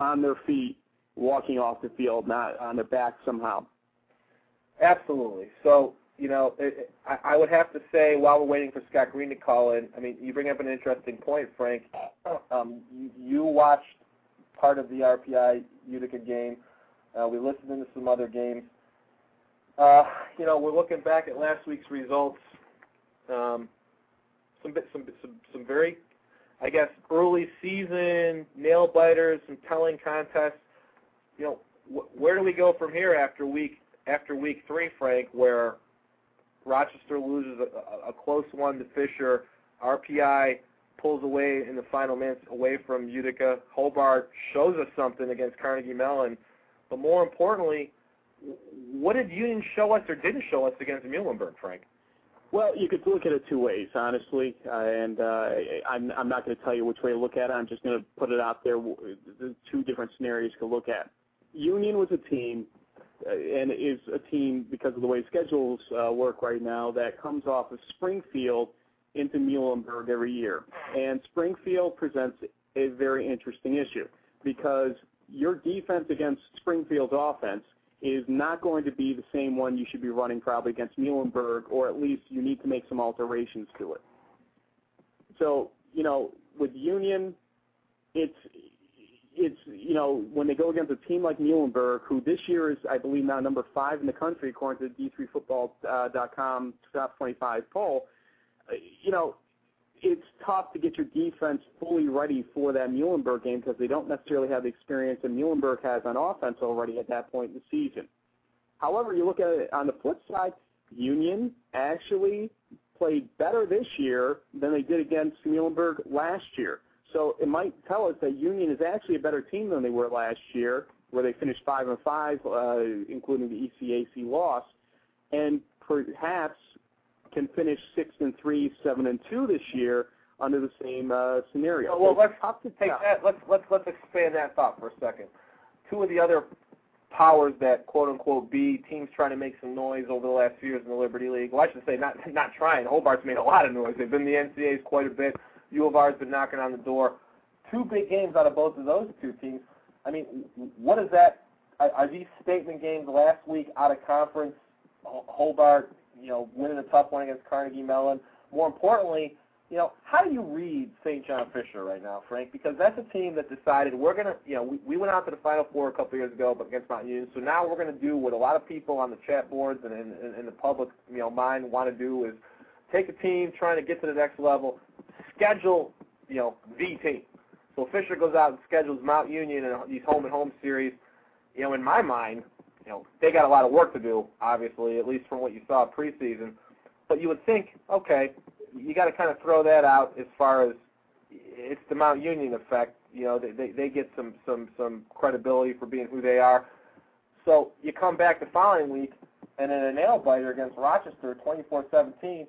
on their feet, walking off the field, not on their back somehow. Absolutely. So you know, it, I, I would have to say while we're waiting for Scott Green to call in, I mean, you bring up an interesting point, Frank. Um, you, you watched part of the RPI Utica game. Uh, we listened into some other games. Uh, you know, we're looking back at last week's results. Um, some some some some very, I guess, early season nail biters, some telling contests. You know, wh- where do we go from here after week after week three, Frank? Where Rochester loses a, a close one to Fisher. RPI pulls away in the final minutes away from Utica. Hobart shows us something against Carnegie Mellon. But more importantly, what did Union show us or didn't show us against Muhlenberg, Frank? Well, you could look at it two ways, honestly, uh, and uh, I'm, I'm not going to tell you which way to look at it. I'm just going to put it out there. The two different scenarios to look at. Union was a team and is a team because of the way schedules uh, work right now that comes off of Springfield into Muhlenberg every year. And Springfield presents a very interesting issue because your defense against Springfield's offense is not going to be the same one you should be running probably against Muhlenberg, or at least you need to make some alterations to it. So, you know, with Union, it's it's you know when they go against a team like Muhlenberg, who this year is I believe now number five in the country according to the D3Football.com top 25 poll. Uh, you know, it's tough to get your defense fully ready for that Muhlenberg game because they don't necessarily have the experience that Muhlenberg has on offense already at that point in the season. However, you look at it on the flip side, Union actually played better this year than they did against Muhlenberg last year. So it might tell us that Union is actually a better team than they were last year, where they finished five and five, uh, including the ECAC loss, and perhaps can finish six and three, seven and two this year under the same uh, scenario. Well, let's to take that. Let's let's let's expand that thought for a second. Two of the other powers that quote unquote be teams trying to make some noise over the last few years in the Liberty League. Well, I should say not not trying. Hobart's made a lot of noise. They've been the NCAA's quite a bit. U of R's been knocking on the door. Two big games out of both of those two teams. I mean, what is that? Are these statement games last week out of conference? Hobart, you know, winning a tough one against Carnegie Mellon. More importantly, you know, how do you read St. John Fisher right now, Frank? Because that's a team that decided we're gonna, you know, we, we went out to the Final Four a couple years ago, but against Mount Union. So now we're gonna do what a lot of people on the chat boards and in, in, in the public, you know, mind want to do is take a team trying to get to the next level, schedule, you know, the team. So Fisher goes out and schedules Mount Union and these home and home series. You know, in my mind, you know, they got a lot of work to do, obviously, at least from what you saw preseason. But you would think, okay, you got to kind of throw that out as far as it's the Mount Union effect. You know, they, they they get some some some credibility for being who they are. So you come back the following week, and in a nail biter against Rochester, 24-17,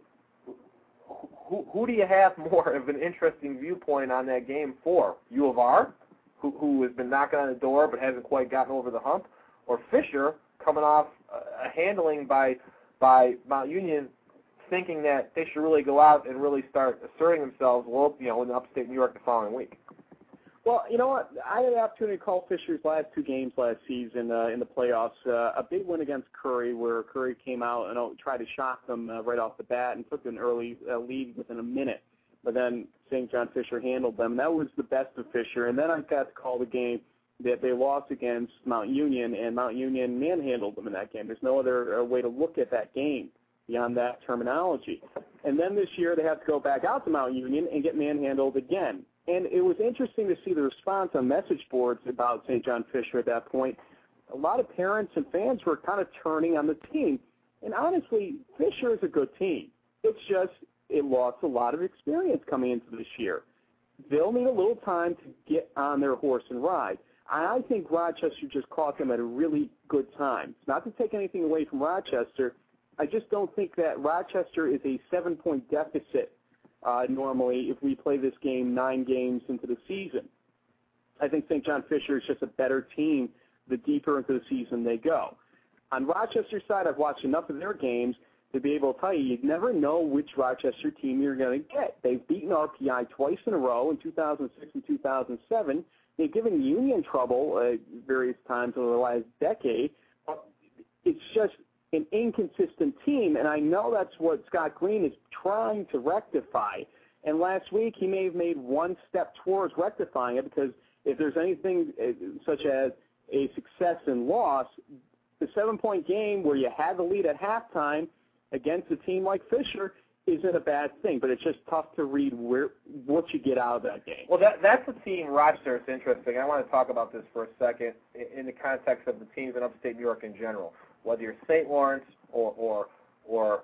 who, who do you have more of an interesting viewpoint on that game for? U of R, who, who has been knocking on the door but hasn't quite gotten over the hump, or Fisher coming off a handling by by Mount Union, thinking that they should really go out and really start asserting themselves, well, you know, in upstate New York the following week. Well, you know what? I had the opportunity to call Fisher's last two games last season uh, in the playoffs. Uh, a big win against Curry, where Curry came out and uh, tried to shock them uh, right off the bat and took an early uh, lead within a minute. But then St. John Fisher handled them. That was the best of Fisher. And then I got to call the game that they lost against Mount Union, and Mount Union manhandled them in that game. There's no other uh, way to look at that game beyond that terminology. And then this year they have to go back out to Mount Union and get manhandled again And it was interesting to see the response on message boards about St. John Fisher at that point. A lot of parents and fans were kind of turning on the team. And honestly, Fisher is a good team. It's just it lost a lot of experience coming into this year. They'll need a little time to get on their horse and ride. I think Rochester just caught them at a really good time. It's not to take anything away from Rochester. I just don't think that Rochester is a seven-point deficit uh, normally if we play this game nine games into the season. I think St. John Fisher is just a better team the deeper into the season they go. On Rochester's side, I've watched enough of their games to be able to tell you you never know which Rochester team you're going to get. They've beaten RPI twice in a row in 2006 and 2007. They've given Union trouble uh, various times over the last decade. It's just an inconsistent team, and I know that's what Scott Green is trying to rectify. And last week, he may have made one step towards rectifying it because if there's anything uh, such as a success and loss, the seven-point game where you had the lead at halftime against a team like Fisher isn't a bad thing, but it's just tough to read where what you get out of that game. Well, that that's the team Rochester. It's interesting. I want to talk about this for a second in the context of the teams in upstate New York in general. Whether you're St. Lawrence or or or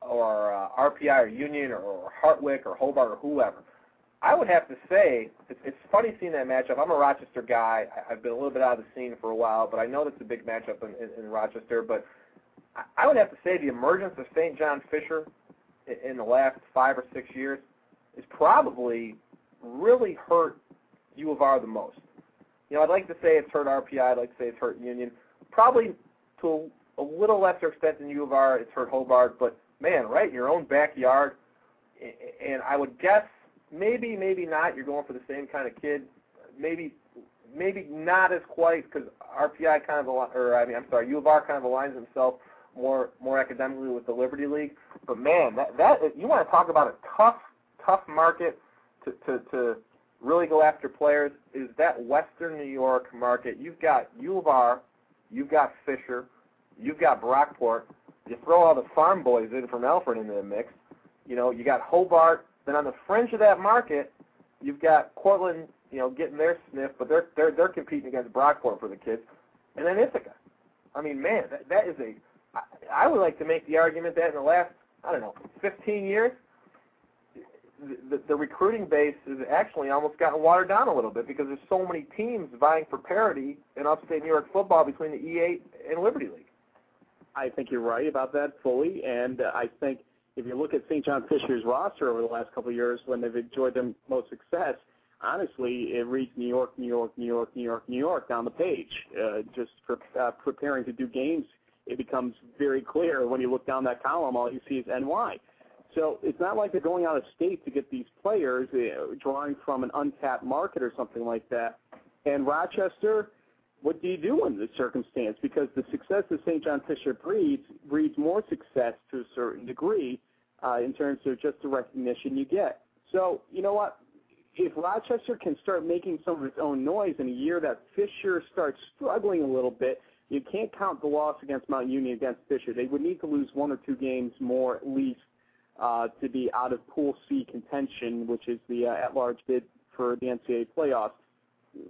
or uh, RPI or Union or, or Hartwick or Hobart or whoever, I would have to say it's, funny seeing that matchup. I'm a Rochester guy. I've been a little bit out of the scene for a while, but I know that's a big matchup in, in, in Rochester. But I, would have to say the emergence of St. John Fisher in the last five or six years is probably really hurt U of R the most. You know, I'd like to say it's hurt RPI. I'd like to say it's hurt Union. Probably to a, a little lesser extent than U of R, it's hurt Hobart. But man, right in your own backyard, and I would guess maybe, maybe not. You're going for the same kind of kid. Maybe, maybe not as quite because RPI kind of, or I mean, I'm sorry, U of R kind of aligns himself more more academically with the Liberty League. But man, that that you want to talk about a tough tough market to to to really go after players is that Western New York market. You've got U of R, you've got Fisher, you've got Brockport. You throw all the farm boys in from Alfred into the mix. You know, you got Hobart. Then on the fringe of that market, you've got Cortland. You know, getting their sniff, but they're they're they're competing against Brockport for the kids, and then Ithaca. I mean, man, that that is a I would like to make the argument that in the last, I don't know, 15 years, the, the recruiting base has actually almost gotten watered down a little bit because there's so many teams vying for parity in upstate New York football between the E8 and Liberty League. I think you're right about that fully, and uh, I think if you look at St. John Fisher's roster over the last couple of years when they've enjoyed their most success, honestly, it reads New York, New York, New York, New York, New York down the page, uh, just for, uh, preparing to do games it becomes very clear when you look down that column, all you see is NY. So it's not like they're going out of state to get these players, uh, drawing from an untapped market or something like that. And Rochester, what do you do in this circumstance? Because the success that St. John Fisher breeds breeds more success to a certain degree uh, in terms of just the recognition you get. So you know what? If Rochester can start making some of its own noise in a year that Fisher starts struggling a little bit, you can't count the loss against Mount Union against Fisher. They would need to lose one or two games more at least uh, to be out of Pool C contention, which is the uh, at-large bid for the NCAA playoffs.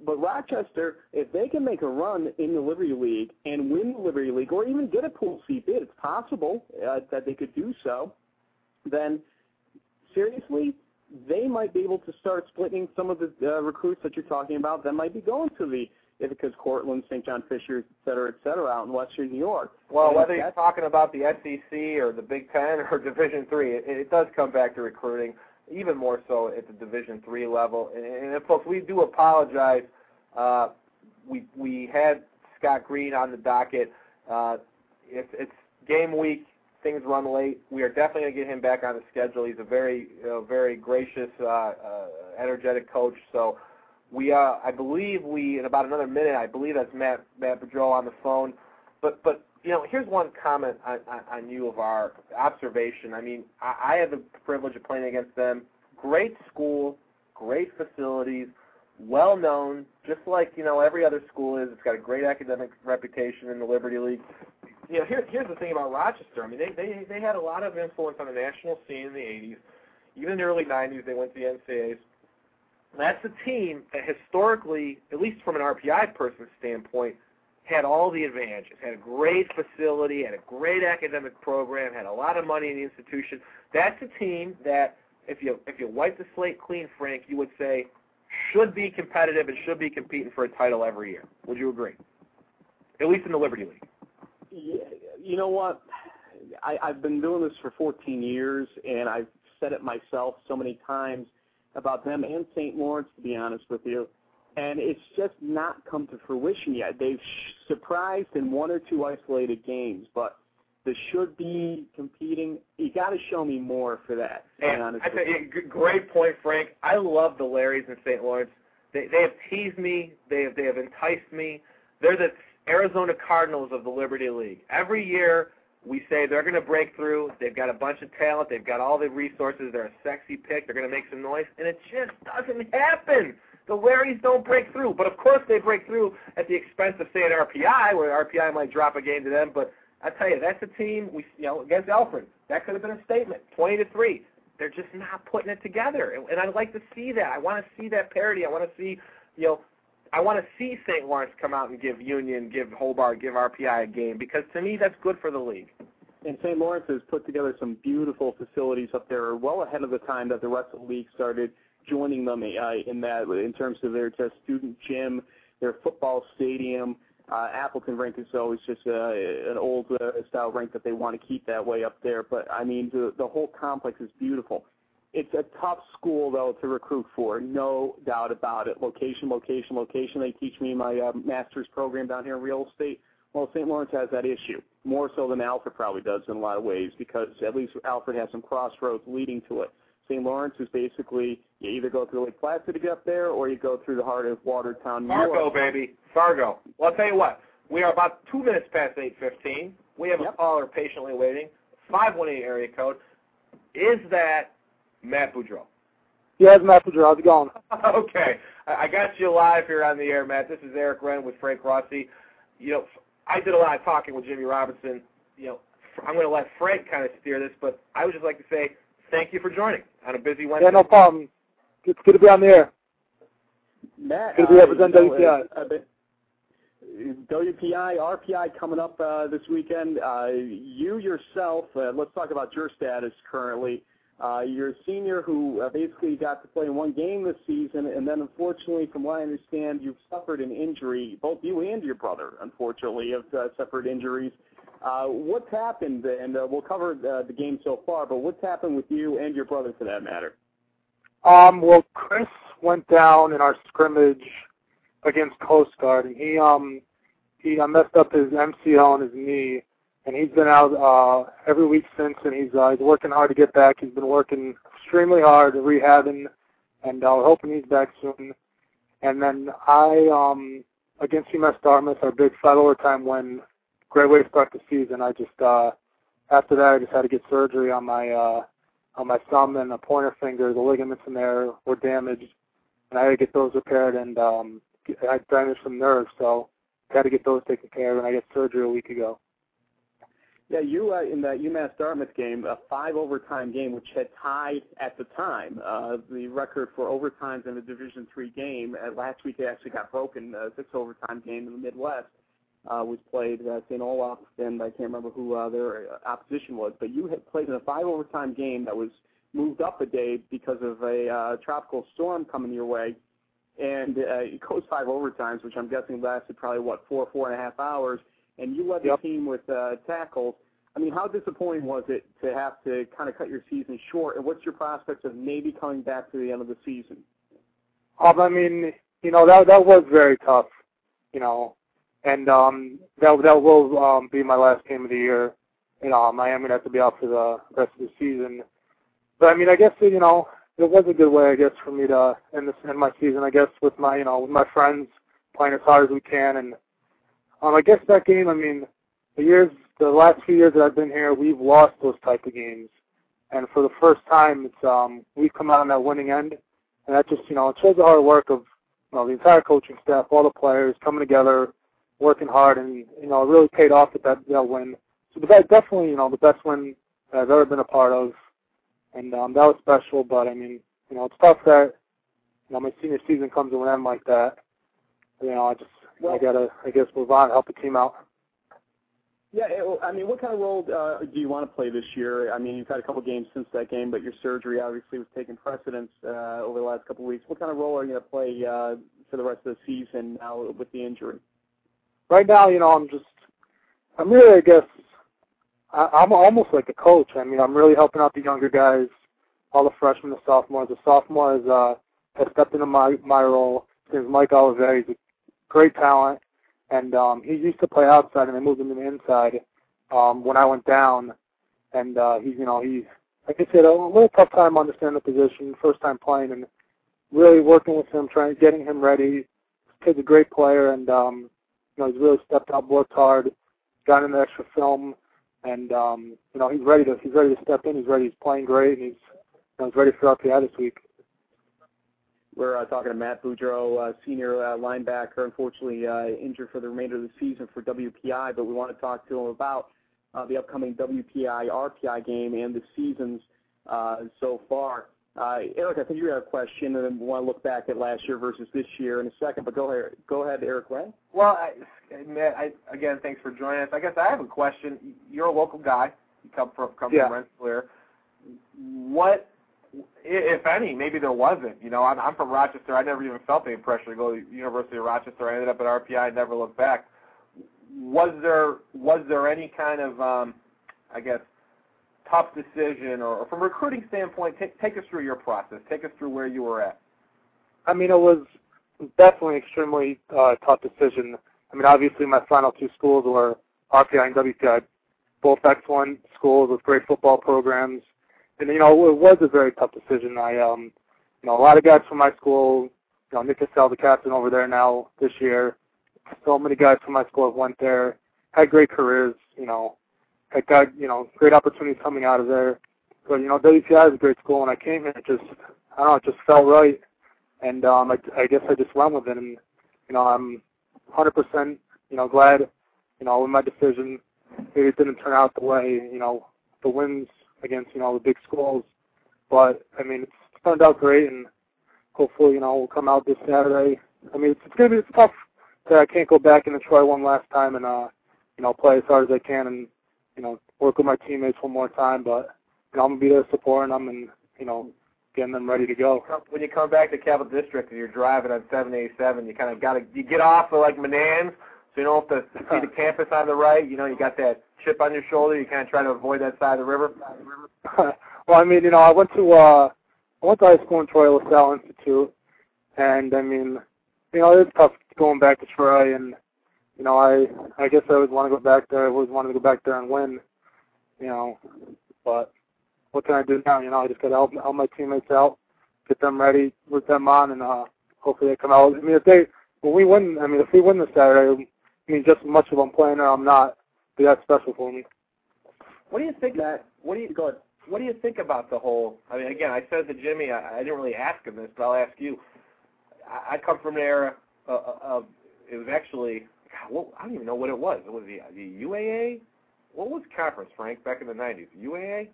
But Rochester, if they can make a run in the Liberty League and win the Liberty League, or even get a Pool C bid, it's possible uh, that they could do so. Then, seriously, they might be able to start splitting some of the uh, recruits that you're talking about that might be going to the Ithaca's Cortland, St. John Fisher, et cetera, et cetera, out in Western New York. Well, and whether you're talking about the SEC or the Big Ten or Division Three, it, it does come back to recruiting, even more so at the Division Three level. And, and folks, we do apologize. Uh, we we had Scott Green on the docket. Uh, it's, it's game week. Things run late. We are definitely going to get him back on the schedule. He's a very, uh, very gracious, uh, uh, energetic coach. So we, uh, I believe we, in about another minute, I believe that's Matt Matt Boudreau on the phone. But, but you know, here's one comment on, on, on U of R observation. I mean, I, I had the privilege of playing against them. Great school, great facilities, well known, just like you know every other school is. It's got a great academic reputation in the Liberty League. You know, here, here's the thing about Rochester. I mean, they they they had a lot of influence on the national scene in the '80s. Even in the early '90s, they went to the NCAA's That's a team that historically, at least from an RPI person's standpoint, had all the advantages. Had a great facility, had a great academic program, had a lot of money in the institution. That's a team that, if you if you wipe the slate clean, Frank, you would say should be competitive and should be competing for a title every year. Would you agree? At least in the Liberty League. Yeah, you know what? I, I've been doing this for 14 years, and I've said it myself so many times about them and St. Lawrence, to be honest with you. And it's just not come to fruition yet. They've sh- surprised in one or two isolated games, but the should be competing. You got to show me more for that. And I with tell you. you, great point, Frank. I love the Larrys in St. Lawrence. They they have teased me. They have they have enticed me. They're the Arizona Cardinals of the Liberty League. Every year we say they're going to break through. They've got a bunch of talent. They've got all the resources. They're a sexy pick. They're going to make some noise, and it just doesn't happen. The Larrys don't break through, but of course they break through at the expense of say an RPI, where RPI might drop a game to them. But I tell you, that's a team we you know against Alfred. That could have been a statement, twenty to three. They're just not putting it together, and, and I'd like to see that. I want to see that parity. I want to see, you know, I want to see St. Lawrence come out and give Union, give Hobart, give RPI a game because to me that's good for the league. And St. Lawrence has put together some beautiful facilities up there, well ahead of the time that the rest of the league started joining them uh, in that, in terms of their just student gym, their football stadium. Uh, Appleton rink is always just uh, an old uh, style rink that they want to keep that way up there. But I mean, the the whole complex is beautiful. It's a tough school though to recruit for, no doubt about it. Location, location, location. They teach me my uh, master's program down here in real estate. Well, St. Lawrence has that issue more so than Alfred probably does in a lot of ways because at least Alfred has some crossroads leading to it. St. Lawrence is basically you either go through Lake Placid to get up there or you go through the heart of Watertown, Fargo, York. baby, Fargo. Well, I'll tell you what. We are about two minutes past eight fifteen. We have a Yep. caller patiently waiting. Five one eight area code. Is that Matt Boudreau? Yes, Matt Boudreau. How's it going? okay, I I got you live here on the air, Matt. This is Eric Ren with Frank Rossi. You know, I did a lot of talking with Jimmy Robinson. You know, I'm going to let Frank kind of steer this, but I would just like to say thank you for joining on a busy Wednesday. Yeah, no problem. It's good to be on the air. Matt, Good to be uh, representing you WPI. uh, uh, WPI, RPI coming up uh, this weekend. Uh, you yourself, uh, let's talk about your status currently. Uh, you're a senior who uh, basically got to play in one game this season, and then unfortunately, from what I understand, you've suffered an injury. Both you and your brother, unfortunately, have uh, suffered injuries. Uh, what's happened, and we'll cover the game so far, but what's happened with you and your brother for that matter? Um, well, Chris went down in our scrimmage against Coast Guard, and he um he uh, messed up his MCL on his knee, and he's been out uh every week since, and he's uh, he's working hard to get back. He's been working extremely hard, rehabbing, and uh, we're hoping he's back soon. And then I um against UMass Dartmouth, our big five overtime win, great way to start the season. I just uh after that I just had to get surgery on my uh on my thumb and a pointer finger. The ligaments in there were damaged, and I had to get those repaired. And um, I damaged some nerves, so had to get those taken care of. And I got surgery a week ago. Yeah, you uh, in that UMass Dartmouth game, a five overtime game, which had tied at the time uh, the record for overtimes in a Division three game. Uh, last week it actually got broken. Uh, six overtime game in the Midwest uh, was played. Uh, St. Olaf and I can't remember who uh, their opposition was, but you had played in a five overtime game that was moved up a day because of a uh, tropical storm coming your way. And uh, it goes five overtimes, which I'm guessing lasted probably what four, four and a half hours and you led the Yep. team with uh, tackles. I mean, how disappointing was it to have to kind of cut your season short? And what's your prospects of maybe coming back to the end of the season? Um, I mean, you know that that was very tough, you know, and um, that that will um, be my last game of the year. You know, Miami would have to be out for the rest of the season. But I mean, I guess you know it was a good way, I guess, for me to end this end my season. I guess with my you know with my friends playing as hard as we can, and um, I guess that game. I mean, the years, the last few years that I've been here, we've lost those type of games, and for the first time, it's um, we've come out on that winning end, and that just you know it shows the hard work of you know the entire coaching staff, all the players coming together, working hard, and you know it really paid off with that that win. So that's definitely you know the best win that I've ever been a part of, and um, that was special. But I mean, you know, it's tough that you know my senior season comes to an end like that, you know I just I gotta I guess move on, help the team out. Yeah, I mean, what kind of role uh, do you want to play this year? I mean, you've had a couple games since that game, but your surgery obviously was taking precedence uh, over the last couple of weeks. What kind of role are you going to play uh, for the rest of the season now with the injury? Right now, you know, I'm just I'm really I guess I, I'm almost like a coach. I mean, I'm really helping out the younger guys, all the freshmen, the sophomores. The sophomore has uh, has stepped into my my role. Name's Mike Oliver. Great talent, and um, he used to play outside, and they moved him to the inside um, when I went down. And uh, he's you know he's like I said a little tough time understanding the position, first time playing, and really working with him, trying getting him ready. Kid's a great player, and um, you know he's really stepped up, worked hard, got in the extra film and um, you know he's ready to he's ready to step in. He's ready. He's playing great, and he's you know, he's ready for RPI this week. We're uh, talking to Matt Boudreau, uh, senior uh, linebacker, unfortunately uh, injured for the remainder of the season for WPI, but we want to talk to him about uh, the upcoming WPI RPI game and the seasons uh, so far. Uh, Eric, I think you had a question, and then we want to look back at last year versus this year in a second. But go ahead, go ahead, Eric Ray. Well, I, Matt, I, again, thanks for joining us. I guess I have a question. You're a local guy. You come from come Yeah. from Rensselaer. What, if any, maybe there wasn't. You know, I'm, I'm from Rochester. I never even felt any pressure to go to the University of Rochester. I ended up at RPI. I never looked back. Was there was there any kind of, um, I guess, tough decision, or, or from a recruiting standpoint, take take us through your process. Take us through where you were at. I mean, it was definitely extremely uh, tough decision. I mean, obviously my final two schools were RPI and WPI, both excellent schools with great football programs, and you know it was a very tough decision. I, um, you know, a lot of guys from my school, you know, Nick Cassell, the captain over there now this year. So many guys from my school have went there, had great careers. You know, had got you know great opportunities coming out of there. But you know, WPI is a great school, and I came here. It just I don't know, it just felt right and um, I, I guess I just went with it, and you know I'm 100% you know glad you know with my decision. It didn't turn out the way you know the wins against you know the big schools, but I mean it's turned out great, and hopefully you know we'll come out this Saturday. I mean it's, it's gonna be it's tough that I can't go back into Troy one last time and uh you know play as hard as I can and you know work with my teammates one more time, but you know I'm gonna be there supporting them and you know getting them ready to go. when you come back to Capital District and you're driving on 787, you kind of got to you get off of like Menands, so you don't have to see the campus on the right. You know, you got that chip on your shoulder. You kind of try to avoid that side of the river. well, I mean, you know, I went to uh I went to high school in Troy LaSalle Institute and I mean, you know, it's tough going back to Troy and you know, I I guess I always want to go back there. I always wanted to go back there and win. You know, but what can I do now? You know, I just got to help, help my teammates out, get them ready, root them on, and uh, hopefully they come out. I mean, if they when we win, I mean, if we win this Saturday, I mean, just as much of I'm playing or I'm not, be that special for me. What do you think? That what do you go? What do you think about the whole? I mean, again, I said to Jimmy, I, I didn't really ask him this, but I'll ask you. I, I come from an era of, of it was actually God, what, I don't even know what it was. It was the the UAA. What was conference, Frank, back in the '90s? UAA.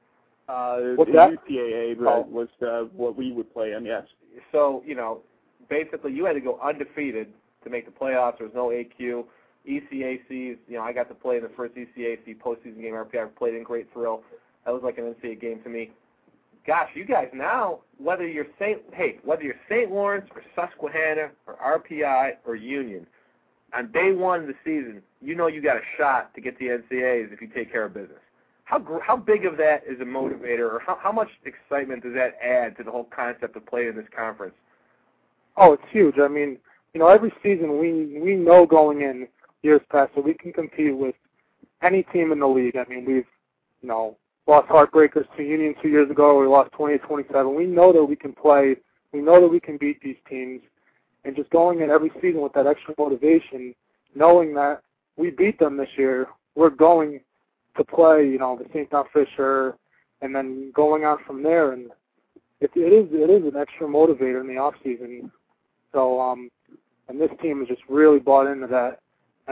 Uh, What's the that? UCAA Oh. was uh, what we would play in. Yes. so you know, basically you had to go undefeated to make the playoffs. There was no AQ. ECACs, you know, I got to play in the first ECAC postseason game RPI. Played in great thrill. That was like an NCAA game to me. Gosh, you guys now, whether you're Saint, hey, whether you're St. Lawrence or Susquehanna or RPI or Union, on day one of the season, you know you got a shot to get the NCAAs if you take care of business. How how big of that is a motivator, or how how much excitement does that add to the whole concept of playing in this conference? Oh, it's huge. I mean, you know, every season we we know going in years past that we can compete with any team in the league. I mean, we've you know lost heartbreakers to Union two years ago. We lost 28-27. We know that we can play. We know that we can beat these teams, and just going in every season with that extra motivation, knowing that we beat them this year, we're going to play. You know, the St. John Fisher, and then going on from there. And it, it is it is an extra motivator in the off season. So um, and this team has just really bought into that.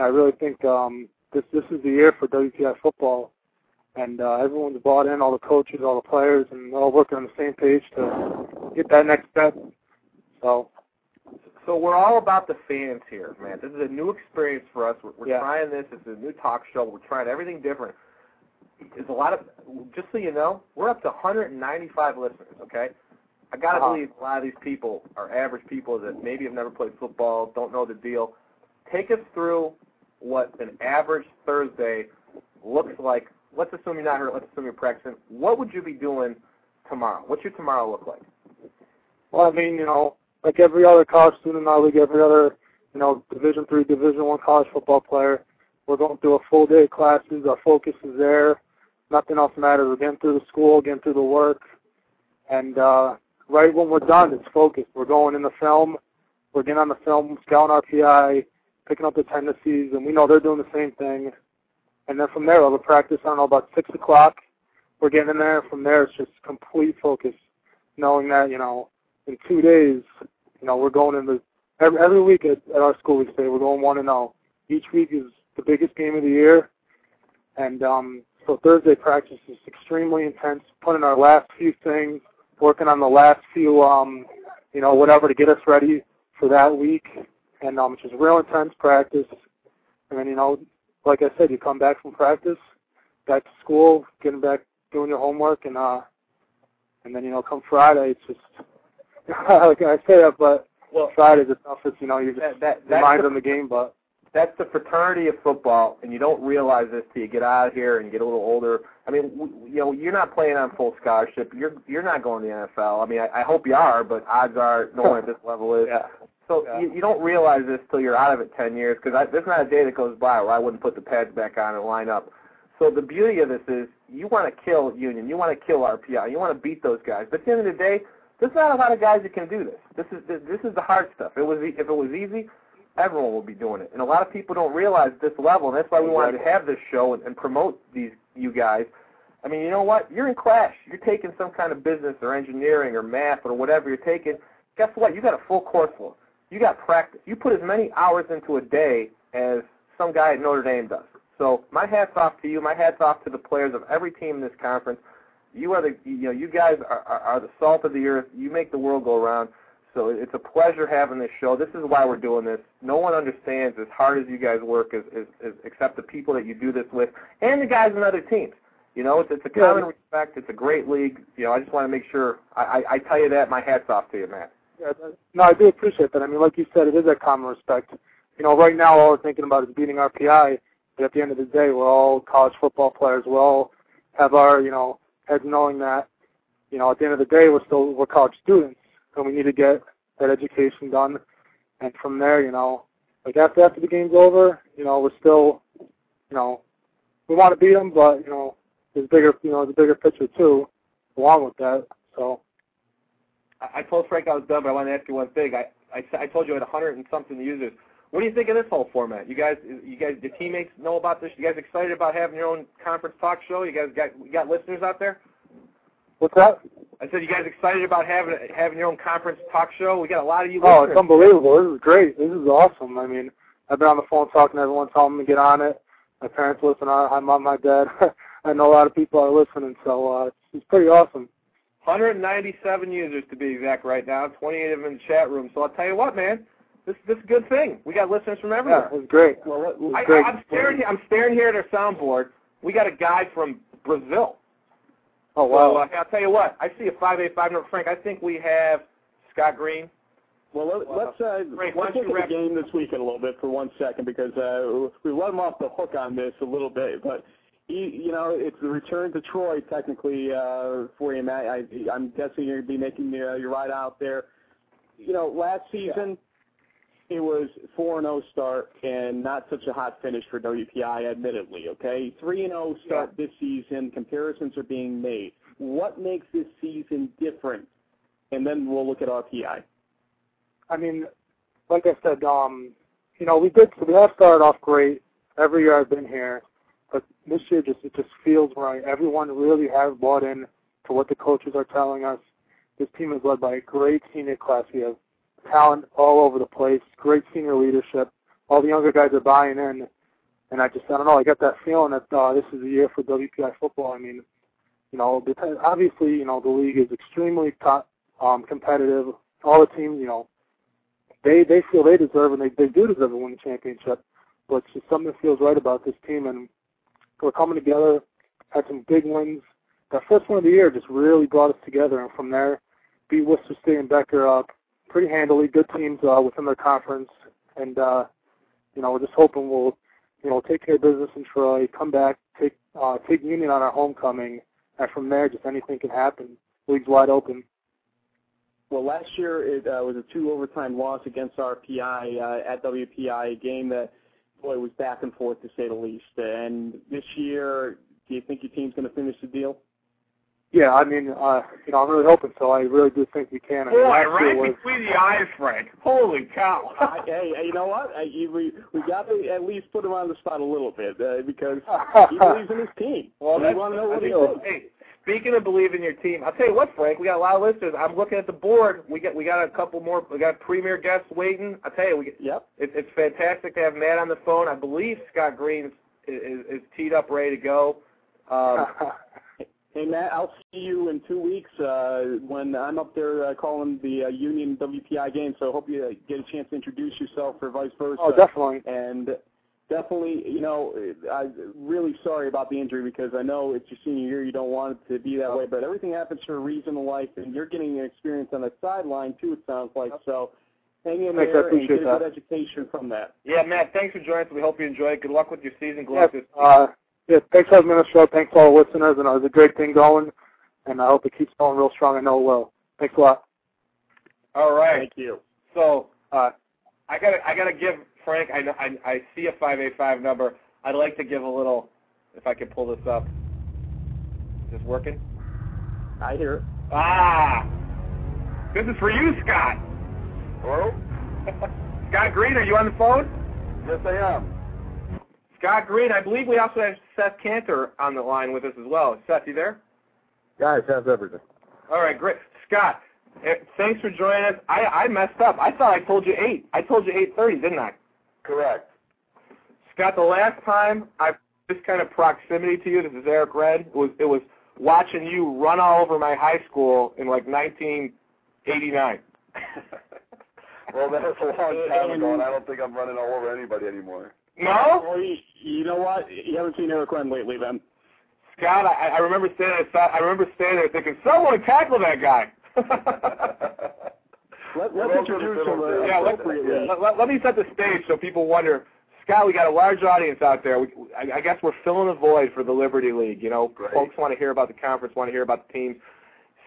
I really think um, this this is the year for WPI football, and uh, everyone's bought in, all the coaches, all the players, and they're all working on the same page to get that next step. So, so we're all about the fans here, man. This is a new experience for us. We're, we're Yeah. trying this. It's a new talk show. We're trying everything different. There's a lot of, just so you know, we're up to 195 listeners. Okay, I gotta Uh-huh. believe a lot of these people are average people that maybe have never played football, don't know the deal. Take us through what an average Thursday looks like. Let's assume you're not hurt. Let's assume you're practicing. What would you be doing tomorrow? What's your tomorrow look like? Well, I mean, you know, like every other college student in our league, every other, you know, Division three, Division one college football player, we're going through a full day of classes. Our focus is there. Nothing else matters. We're getting through the school, getting through the work, and uh, right when we're done, it's focused. We're going in the film. We're getting on the film, scouting RPI, picking up the tendencies, and we know they're doing the same thing. And then from there, we'll practice. I don't know about six o'clock. We're getting in there. From there, it's just complete focus, knowing that you know in two days, you know, we're going into every, every week at, at our school. We say we're going one and zero. Each week is the biggest game of the year, and um, so Thursday practice is extremely intense. Putting our last few things, working on the last few, um, you know, whatever to get us ready for that week, and um, it's just real intense practice. And then you know, like I said, you come back from practice, back to school, getting back doing your homework, and uh, and then you know, come Friday, it's just like I say that, but Well, Friday's the toughest. You know, you just that, that, that's remind the- game, but that's the fraternity of football, and you don't realize this till you get out of here and get a little older. I mean, w- you know, you're not playing on full scholarship. You're you're not going to the NFL. I mean, I, I hope you are, but odds are no one at this level is. yeah. So Yeah. you, you don't realize this till you're out of it ten years, because there's not a day that goes by where I wouldn't put the pads back on and line up. So the beauty of this is you want to kill Union, you want to kill RPI, you want to beat those guys. But at the end of the day, there's not a lot of guys that can do this. This is this, is the hard stuff. It was if it was easy, everyone would be doing it. And a lot of people don't realize this level, and that's why we wanted to have this show and, and promote these you guys. I mean, you know what? You're in class. You're taking some kind of business or engineering or math or whatever you're taking. Guess what? You got a full course load. You got practice. You put as many hours into a day as some guy at Notre Dame does. So my hats off to you. My hats off to the players of every team in this conference. You are the you know you guys are, are, are the salt of the earth. You make the world go around. So it's a pleasure having this show. This is why we're doing this. No one understands as hard as you guys work, as, as, as except the people that you do this with, and the guys in other teams. You know, it's, it's a common respect. It's a great league. You know, I just want to make sure I, I, I tell you that. My hats off to you, Matt. No, I do appreciate that. I mean, like you said, it is that common respect. You know, right now all we're thinking about is beating RPI, but at the end of the day, we're all college football players. We all have our, you know, heads knowing that, you know, at the end of the day, we're still we're college students, and we need to get that education done. And from there, you know, like after after the game's over, you know, we're still, you know, we want to beat them, but you know, there's bigger, you know, the bigger picture too, along with that. So. I, I told Frank I was done, but I want to ask you one thing. I, I, I told you I had 100 and something users. What do you think of this whole format? You guys, you guys, your teammates know about this. You guys excited about having your own conference talk show? You guys got you got listeners out there? What's that? I said you guys excited about having having your own conference talk show? We got a lot of you Oh, listeners. it's unbelievable. This is great. This is awesome. I mean, I've been on the phone talking to everyone, telling them to get on it. My parents listen on it. I'm on my dad. I know a lot of people are listening, so uh, it's, it's pretty awesome. 197 users to be exact right now. 28 of them in the chat room. So I'll tell you what, man, this this is a good thing. We got listeners from everywhere. Yeah, everywhere. it's great. Well, it's I, great. I'm staring. here- I'm staring here at our soundboard. We got a guy from Brazil. oh So wow. uh, I'll tell you what. I see a five eight five number. Frank, I think we have Scott Green. Well, let, let's uh, Frank, let's don't look you at the game this weekend a little bit for one second because uh, we let him off the hook on this a little bit, but he, you know, it's the return to Troy technically uh, for you, Matt. I, I'm guessing you're going to be making your, your ride out there. You know, last season it was 4 and 0 start and not such a hot finish for WPI, admittedly. Okay, 3 and 0 start this season. Comparisons are being made. What makes this season different? And then we'll look at RPI. I mean, like I said, um, you know, we did. We have started off great every year I've been here, this year just it just feels right. Everyone really has bought in to what the coaches are telling us. This team is led by a great senior class. We have talent all over the place, great senior leadership. All the younger guys are buying in, and I just I don't know. I get that feeling that uh, this is a year for WPI football. I mean, you know, because obviously, you know, the league is extremely top, um, competitive. all the teams, you know, they they feel they deserve and they they do deserve to win the championship. But it's just something that feels right about this team, and we're coming together. Had some big wins. That first one of the year just really brought us together, and from there, beat Worcester State and Becker up pretty handily. Good teams uh, within their conference, and uh, you know we're just hoping we'll you know take care of business in Troy, come back, take uh, take Union on our homecoming, and from there just anything can happen. League's wide open. Well, last year it uh, was a two overtime loss against RPI uh, at WPI, a game that boy was back and forth to say the least. And this year, do you think your team's going to finish the deal? Yeah, I mean, uh, you know, I'm really hoping so. I really do think we can. I mean, Boy, last year right was, between the eyes, Frank. Holy cow! I, hey, hey, you know what? I, you, we we got to at least put him on the spot a little bit uh, because he believes in his team. Well, we want to know what he think- thinks. Hey, speaking of believing in your team, I'll tell you what, Frank. We got a lot of listeners. I'm looking at the board. We got we got a couple more. We got premier guests waiting. I'll tell you, we get, Yep. it, it's fantastic to have Matt on the phone. I believe Scott Green is, is, is teed up, ready to go. Um, Hey Matt, I'll see you in two weeks uh, when I'm up there uh, calling the uh, Union WPI game. So I hope you uh, get a chance to introduce yourself or vice versa. oh, definitely. and definitely, you know, I'm really sorry about the injury because I know it's your senior year. You don't want it to be that way, but everything happens for a reason in life, and you're getting an experience on the sideline too. It sounds like so. Hang in Thanks, I there and appreciate get a good that. education from that. yeah, Matt. Thanks for joining us. We hope you enjoy it. Good luck with your season. Good Yes, luck this uh, yeah, thanks for having me on the show. Thanks to all the listeners, and it was a great thing going, and I hope it keeps going real strong. I know it will. Thanks a lot. All right. Thank you. So uh, I gotta I gotta give Frank. I I, I see a five eight five number. I'd like to give a little. If I could pull this up. Is this working? I hear it. Ah, this is for you, Scott. Hello? Scott Green, are you on the phone? Yes, I am. Scott Green, I believe we also have Seth Cantor on the line with us as well. Seth, you there? Guys, how's everything? All right, great. Scott, eh, thanks for joining us. I, I messed up. I thought I told you 8. I told you 8.30, didn't I? Correct. Scott, the last time I this kind of proximity to you, this is Eric Ren, it was, it was watching you run all over my high school in like 1989. well, that was a long time ago, and I don't think I'm running all over anybody anymore. No? Well, you, you know what? You haven't seen Eric Ren lately, then. Scott, I, I remember standing there, I remember standing there thinking, someone tackle that guy. Let, Well, let's those introduce him uh. Yeah, let, appropriately. let, let, let me set the stage so people wonder. Scott, we got a large audience out there. We, I, I guess we're filling a void for the Liberty League. You know, Right. folks want to hear about the conference, want to hear about the teams.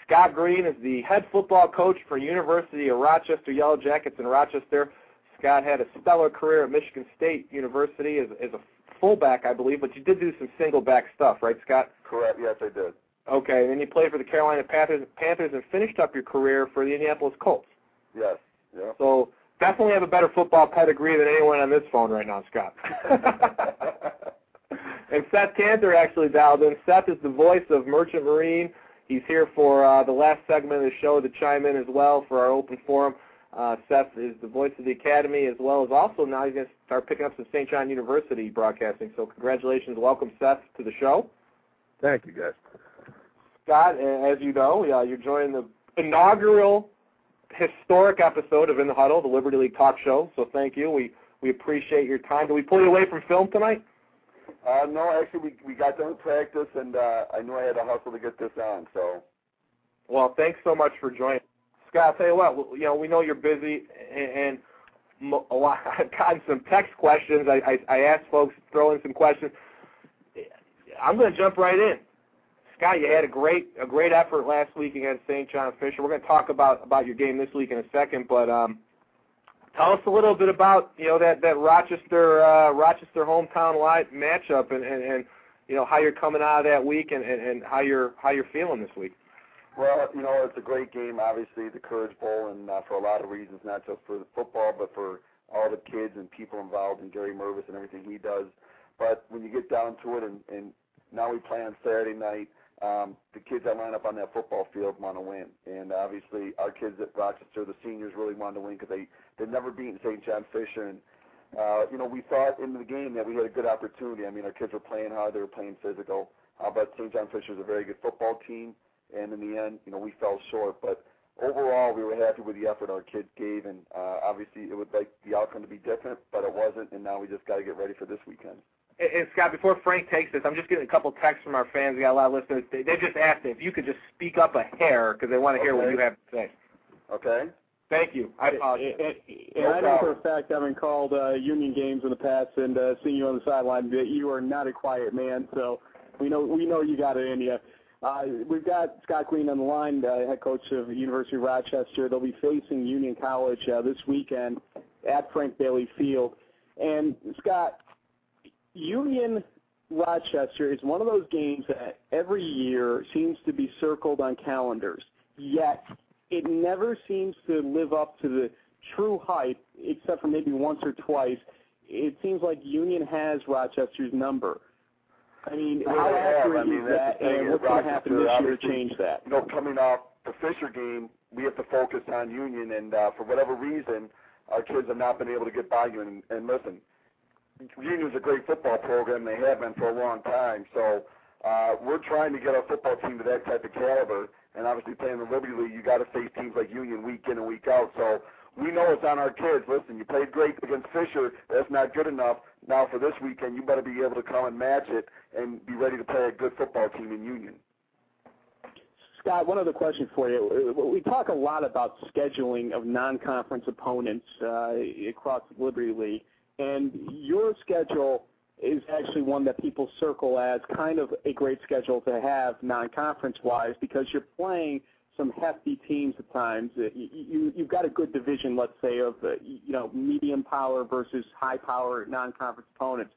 Scott Green is the head football coach for University of Rochester Yellow Jackets in Rochester. Scott had a stellar career at Michigan State University as, as a fullback, I believe, but you did do some single back stuff, right, Scott? Correct. Yes, I did. Okay, and then you played for the Carolina Panthers, Panthers and finished up your career for the Indianapolis Colts. Yes. Yeah. So definitely have a better football pedigree than anyone on this phone right now, Scott. and Seth Cantor actually dialed in. Seth is the voice of Merchant Marine. He's here for uh, the last segment of the show to chime in as well for our open forum. Uh, Seth is the voice of the academy as well as also now he's going to start picking up some St. John University broadcasting. So congratulations, welcome Seth to the show. Thank you, guys. Scott, as you know, uh, you're joining the inaugural historic episode of In the Huddle, the Liberty League talk show. So thank you. We we appreciate your time. Did we pull you away from film tonight? Uh, no, actually, we we got done with practice, and uh, I knew I had to hustle to get this on. So Well, thanks so much for joining. Scott, I'll tell you what, you know, we know you're busy, and, and a lot, I've gotten some text questions. I, I, I asked folks to throw in some questions. I'm going to jump right in. Scott, you had a great a great effort last week against St. John Fisher. We're going to talk about about your game this week in a second, but um, tell us a little bit about you know that that Rochester uh, Rochester hometown live matchup and, and and you know how you're coming out of that week and, and and how you're how you're feeling this week. Well, you know, it's a great game, obviously, the Courage Bowl, and uh, for a lot of reasons, not just for the football, but for all the kids and people involved, and Gary Mervis and everything he does. But when you get down to it, and, and now we play on Saturday night, um, the kids that line up on that football field want to win. And obviously, our kids at Rochester, the seniors, really wanted to win because they, they've never beaten St. John Fisher. And, uh, you know, we thought in the game that we had a good opportunity. I mean, our kids were playing hard, they were playing physical. Uh, but St. John Fisher is a very good football team and in the end, you know, we fell short. But overall, we were happy with the effort our kids gave, and uh, obviously, it would like the outcome to be different, but it wasn't, and now we just got to get ready for this weekend. And, and Scott, before Frank takes this, I'm just getting a couple texts from our fans. We got a lot of listeners. They, they just asked if you could just speak up a hair because they want to hear what you have to say. Okay. Thank you. I apologize. And, and I know for a fact, having called uh, Union games in the past and uh, seeing you on the sideline, that you are not a quiet man. So we know we know you got it in you. Uh, we've got Scott Green on the line, uh, head coach of the University of Rochester. They'll be facing Union College uh, this weekend at Frank Bailey Field. And Scott, Union Rochester is one of those games that every year seems to be circled on calendars. Yet it never seems to live up to the true hype, except for maybe once or twice. It seems like Union has Rochester's number. I mean, Well, how accurate I mean, is that, and what's going to happen this year to change that? You know, coming off the Fisher game, we have to focus on Union, and uh, for whatever reason, our kids have not been able to get by Union. And listen, Union's a great football program. They have been for a long time. So uh, we're trying to get our football team to that type of caliber. And obviously, playing the Liberty League, you got to face teams like Union week in and week out. So we know it's on our kids. Listen, you played great against Fisher. That's not good enough. Now for this weekend, you better be able to come and match it and be ready to play a good football team in Union. Scott, one other question for you. We talk a lot about scheduling of non-conference opponents uh, across the Liberty League, and your schedule is actually one that people circle as kind of a great schedule to have non-conference-wise because you're playing some hefty teams at times. Uh, You, you, you've got a good division, let's say, of uh, you know medium power versus high power non-conference opponents.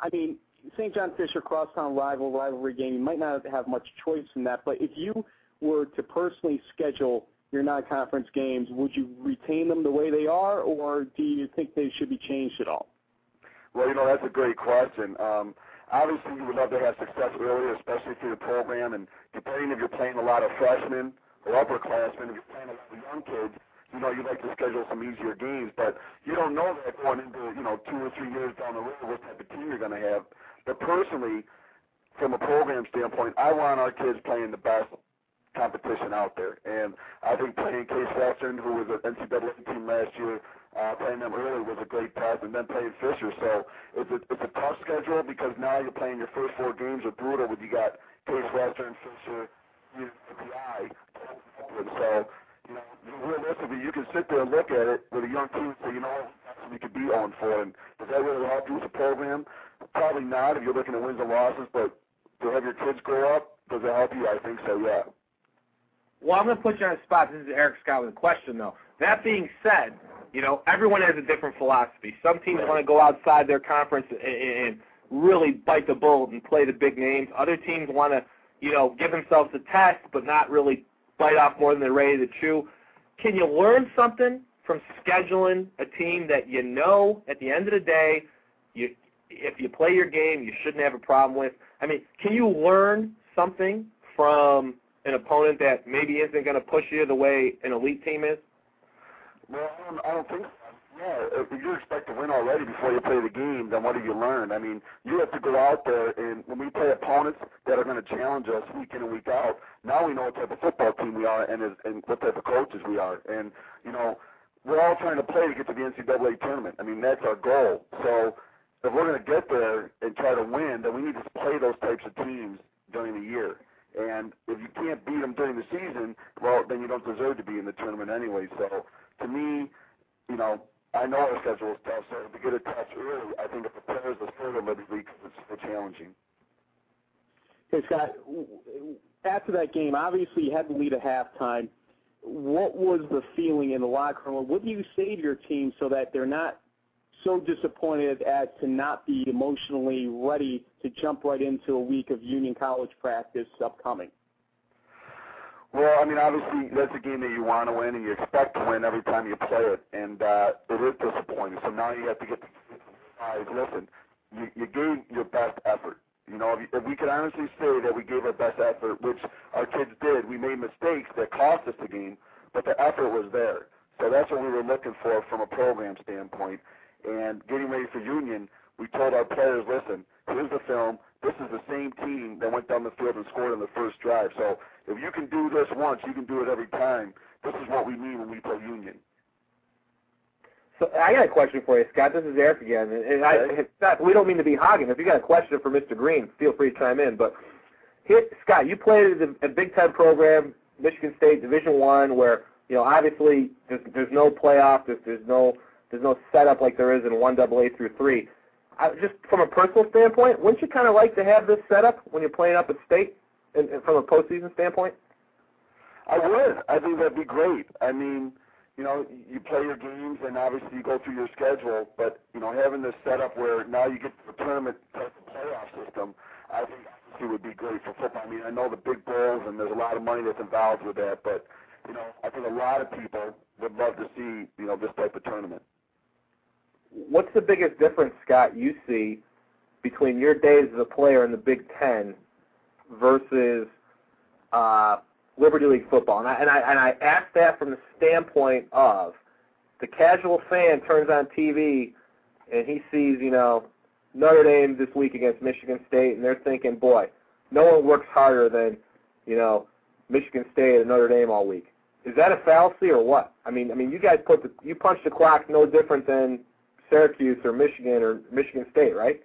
I mean, St. John Fisher crosstown rival rivalry game. You might not have much choice in that, but if you were to personally schedule your non-conference games, would you retain them the way they are, or do you think they should be changed at all? Well, you know, that's a great question. Um, obviously, you would love to have success earlier, especially through the program. And depending if you're playing a lot of freshmen or upperclassmen, if you're playing a lot of young kids, you know, you'd like to schedule some easier games. But you don't know that going into, you know, two or three years down the road what type of team you're going to have. But personally, from a program standpoint, I want our kids playing the best competition out there. And I think playing Case Western, who was an NCAA team last year, uh, playing them early was a great test, and then playing Fisher. So it's a it's a tough schedule because now you're playing your first four games are brutal. When you got Case Western, Fisher, UPI, so you know realistically you can sit there and look at it with a young team and say, you know, what, we could be 0 4. And does that really help you as a program? Probably not if you're looking at wins and losses, but to have your kids grow up, does it help you? I think so, yeah. Well, I'm going to put you on the spot. This is Eric Scott with a question, though. That being said, you know, everyone has a different philosophy. Some teams want to go outside their conference and, and really bite the bullet and play the big names. Other teams want to, you know, give themselves a test but not really bite off more than they're ready to chew. Can you learn something from scheduling a team that you know at the end of the day, you if you play your game, you shouldn't have a problem with? I mean, can you learn something from an opponent that maybe isn't going to push you the way an elite team is? Well, I don't, I don't think so. Yeah, if you expect to win already before you play the game, then what have you learned? I mean, you have to go out there, and when we play opponents that are going to challenge us week in and week out, now we know what type of football team we are and, is, and what type of coaches we are. And, you know, we're all trying to play to get to the NCAA tournament. I mean, that's our goal. So if we're going to get there and try to win, then we need to play those types of teams during the year. And if you can't beat them during the season, well, then you don't deserve to be in the tournament anyway. So to me, you know, I know our schedule is tough, so to get a test early, I think it prepares us for the Liberty League because it's so challenging. Hey, Scott, after that game, obviously you had the lead at halftime. What was the feeling in the locker room? What do you say to your team so that they're not so disappointed as to not be emotionally ready to jump right into a week of Union College practice upcoming? Well, I mean, obviously that's a game that you want to win and you expect to win every time you play it, and uh, it is disappointing. So now you have to get the guys. Listen, you, you gave your best effort. You know, if, if we could honestly say that we gave our best effort, which our kids did, we made mistakes that cost us the game, but the effort was there. So that's what we were looking for from a program standpoint. And getting ready for Union, we told our players, listen, here's the film. this is the same team that went down the field and scored on the first drive. So if you can do this once, you can do it every time. This is what we mean when we play Union. So I got a question for you, Scott. This is Eric again, and I, Scott, we don't mean to be hogging. If you got a question for Mr. Green, feel free to chime in. But here, Scott, you played at a, a Big Ten program, Michigan State Division One, where you know obviously there's, there's no playoff, there's, there's no there's no setup like there is in one double A through three. I, just from a personal standpoint, wouldn't you kind of like to have this setup when you're playing up at state, and, and from a postseason standpoint? I would. I think that'd be great. I mean, you know, you play your games and obviously you go through your schedule, but you know, having this setup where now you get the tournament type of playoff system, I think obviously would be great for football. I mean, I know the big bowls and there's a lot of money that's involved with that, but you know, I think a lot of people would love to see you know this type of tournament. What's the biggest difference, Scott, you see between your days as a player in the Big Ten versus uh, Liberty League football? And I, and I and I ask that from the standpoint of the casual fan turns on TV and he sees, you know, Notre Dame this week against Michigan State, and they're thinking, boy, no one works harder than, you know, Michigan State and Notre Dame all week. Is that a fallacy or what? I mean, I mean, you guys put the you punch the clock no different than Syracuse or Michigan or Michigan State, right?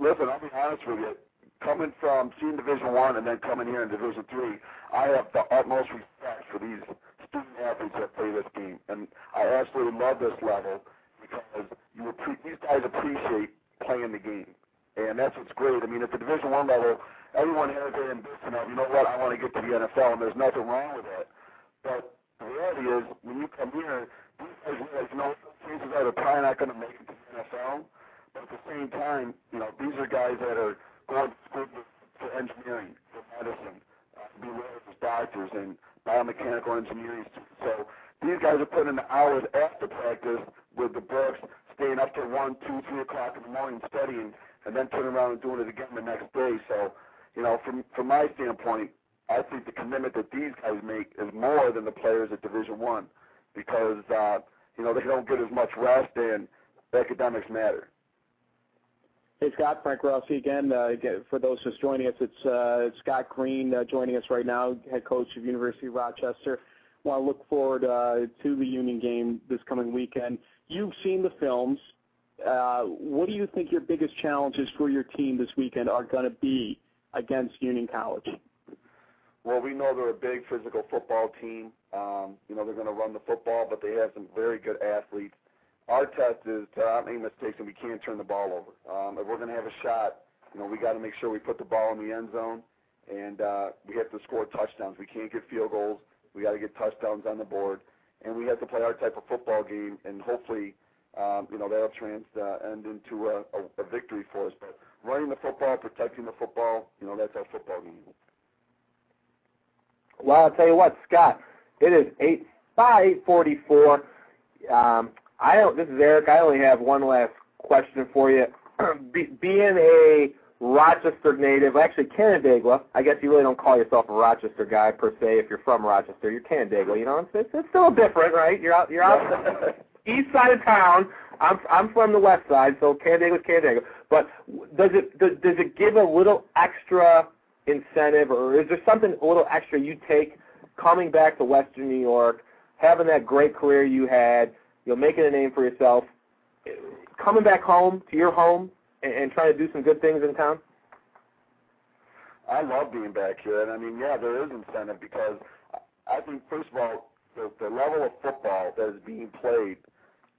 Listen, I'll be honest with you. Coming from seeing Division One and then coming here in Division Three, I have the utmost respect for these student athletes that play this game, and I absolutely love this level because you appre- these guys appreciate playing the game, and that's what's great. I mean, at the Division One level, everyone has their ambition of, you know what, I want to get to the NFL, and there's nothing wrong with that. But the reality is, when you come here, these guys realize, you know, chances are they're probably not going to make it to the NFL. But at the same time, you know, these are guys that are going to school for engineering, for medicine, uh, be lawyers, doctors, and biomechanical engineering. So these guys are putting in the hours after practice with the books, staying up till one, two, three o'clock in the morning studying, and then turning around and doing it again the next day. So, you know, from from my standpoint, I think the commitment that these guys make is more than the players at Division One, because uh, you know they don't get as much rest and academics matter. Hey Scott, Frank Rossi again. Uh, again for those just joining us, it's uh, Scott Green uh, joining us right now, head coach of University of Rochester. Want to look forward uh, to the Union game this coming weekend. You've seen the films. Uh, what do you think your biggest challenges for your team this weekend are going to be against Union College? Well, we know they're a big physical football team. Um, you know, they're going to run the football, but they have some very good athletes. Our test is to not make mistakes and we can't turn the ball over. Um, if we're going to have a shot, you know, we got to make sure we put the ball in the end zone, and uh, we have to score touchdowns. We can't get field goals. We got to get touchdowns on the board, and we have to play our type of football game, and hopefully, um, you know, that'll trans uh, end into a, a, a victory for us. But running the football, protecting the football, you know, that's our football game. Well, I'll tell you what, Scott. It is eight by eight forty four. Um, I don't. This is Eric. I only have one last question for you. Be, being a Rochester native, actually Canandaigua. I guess you really don't call yourself a Rochester guy per se. If you're from Rochester, you're Canandaigua. You know, it's, it's, it's still different, right? You're out. You're out the east side of town. I'm I'm from the west side, so Canandaigua's Canandaigua. But does it does, does it give a little extra incentive, or is there something a little extra you take coming back to Western New York, having that great career you had, you know, making a name for yourself, coming back home to your home and, and trying to do some good things in town? I love being back here, and I mean, yeah, there is incentive because I think first of all, the, the level of football that is being played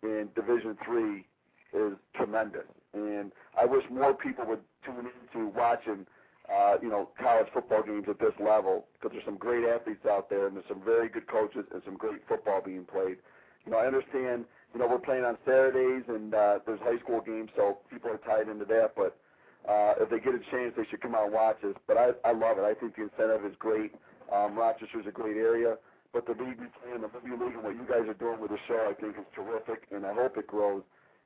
in Division Three is tremendous, and I wish more people would tune into watching uh, you know, college football games at this level because there's some great athletes out there and there's some very good coaches and some great football being played. You know, I understand, you know, we're playing on Saturdays and uh, there's high school games, so people are tied into that. But uh, if they get a chance, they should come out and watch us. But I, I love it. I think the incentive is great. Um, Rochester's a great area. But the league we play in, the Liberty League, and what you guys are doing with the show, I think is terrific, and I hope it grows.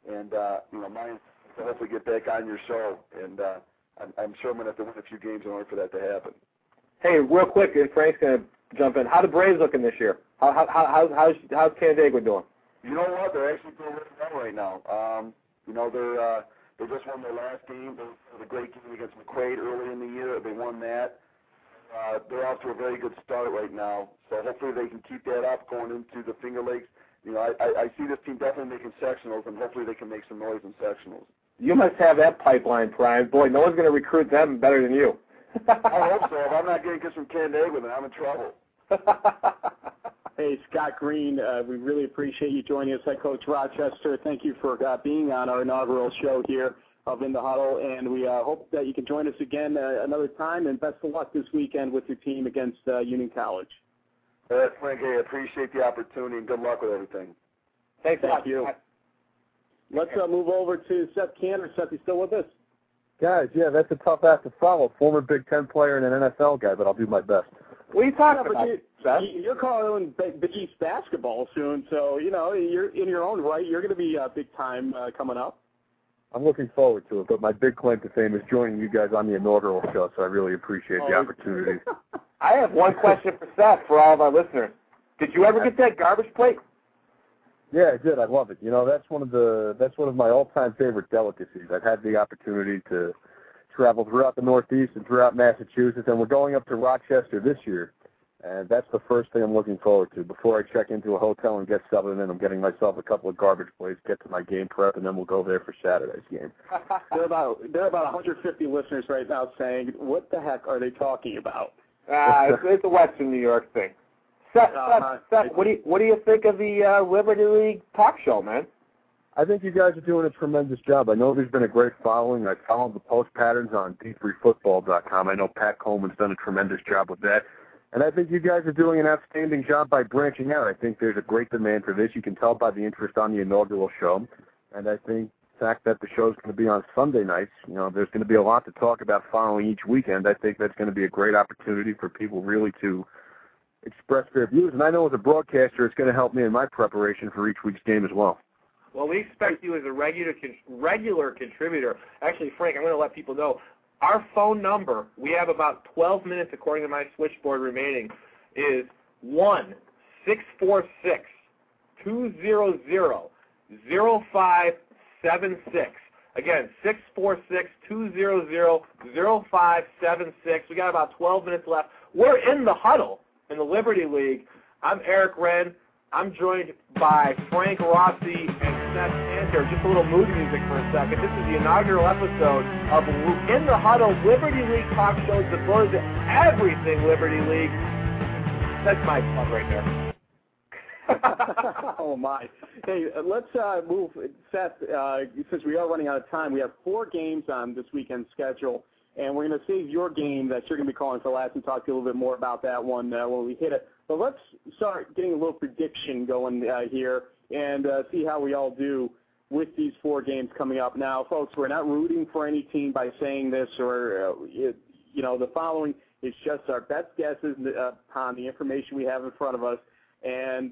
And uh, you know, mine to hopefully get back on your show and uh, I'm, I'm sure I'm going to have to win a few games in order for that to happen. Hey, real quick, and Frank's going to jump in. How the Braves looking this year? How how how how's how's Canandaigua doing? You know what? They're actually doing really well right now. Um, you know, they're uh, They just won their last game. They had a great game against McQuaid early in the year. They won that. Uh, they're off to a very good start right now. So hopefully they can keep that up going into the Finger Lakes. You know, I, I, I see this team definitely making sectionals, and hopefully they can make some noise in sectionals. You must have that pipeline, Prime. Boy, no one's going to recruit them better than you. I hope so. If I'm not getting kids from Canandaigua, then I'm in trouble. Hey, Scott Green, uh, we really appreciate you joining us, head coach Rochester. Thank you for uh, being on our inaugural show here of In the Huddle, and we uh, hope that you can join us again uh, another time. And best of luck this weekend with your team against uh, Union College. Uh, Frank, hey, I appreciate the opportunity and good luck with everything. Thanks, Thank you. Let's uh, move over to Seth Cantor. Seth, you still with us? Guys, yeah, that's a tough act to follow. Former Big Ten player and an NFL guy, but I'll do my best. What are you talking Yeah, about, you- Seth? You- You're calling Big Big East basketball soon, so you know you're in your own right. You're going to be uh, big time uh, coming up. I'm looking forward to it, but my big claim to fame is joining you guys on the inaugural show, so I really appreciate the Oh, opportunity. I have one question for Seth for all of our listeners. Did you ever get that garbage plate? Yeah, I did. I love it. You know, that's one of the that's one of my all-time favorite delicacies. I've had the opportunity to travel throughout the Northeast and throughout Massachusetts, and we're going up to Rochester this year. And that's the first thing I'm looking forward to. Before I check into a hotel and get settled in, I'm getting myself a couple of garbage plates, get to my game prep, and then we'll go there for Saturday's game. There are about there are about 150 listeners right now saying, "What the heck are they talking about?" Uh, it's, it's a Western New York thing. Seth, Uh-huh. Seth, Seth, what do you what do you think of the uh, Liberty League talk show, man? I think you guys are doing a tremendous job. I know there's been a great following. I followed the post patterns on d3football.com. I know Pat Coleman's done a tremendous job with that. And I think you guys are doing an outstanding job by branching out. I think there's a great demand for this. You can tell by the interest on the inaugural show. And I think the fact that the show's going to be on Sunday nights, you know, there's going to be a lot to talk about following each weekend. I think that's going to be a great opportunity for people really to express their views. And I know as a broadcaster, it's going to help me in my preparation for each week's game as well. Well, we expect you as a regular regular contributor. Actually, Frank, I'm going to let people know our phone number. We have about 12 minutes, according to my switchboard remaining, is one six four six two zero zero zero five seven six. Again, six four six two zero zero zero five seven six. We got about 12 minutes left. We're in the huddle in the Liberty League. I'm Eric Ren. I'm joined by Frank Rossi and Seth Cantor. Just a little mood music for a second. This is the inaugural episode of In the Huddle Liberty League talk show devoted to everything Liberty League. That's my plug right there. oh my! Hey, uh, let's uh, move, Seth. Uh, since we are running out of time, we have four games on this weekend's schedule, and we're going to save your game that you're going to be calling for last and talk to you a little bit more about that one uh, when we hit it. But let's start getting a little prediction going uh, here and uh, see how we all do with these four games coming up. Now, folks, we're not rooting for any team by saying this or uh, it, you know the following. It's just our best guesses uh, upon the information we have in front of us, and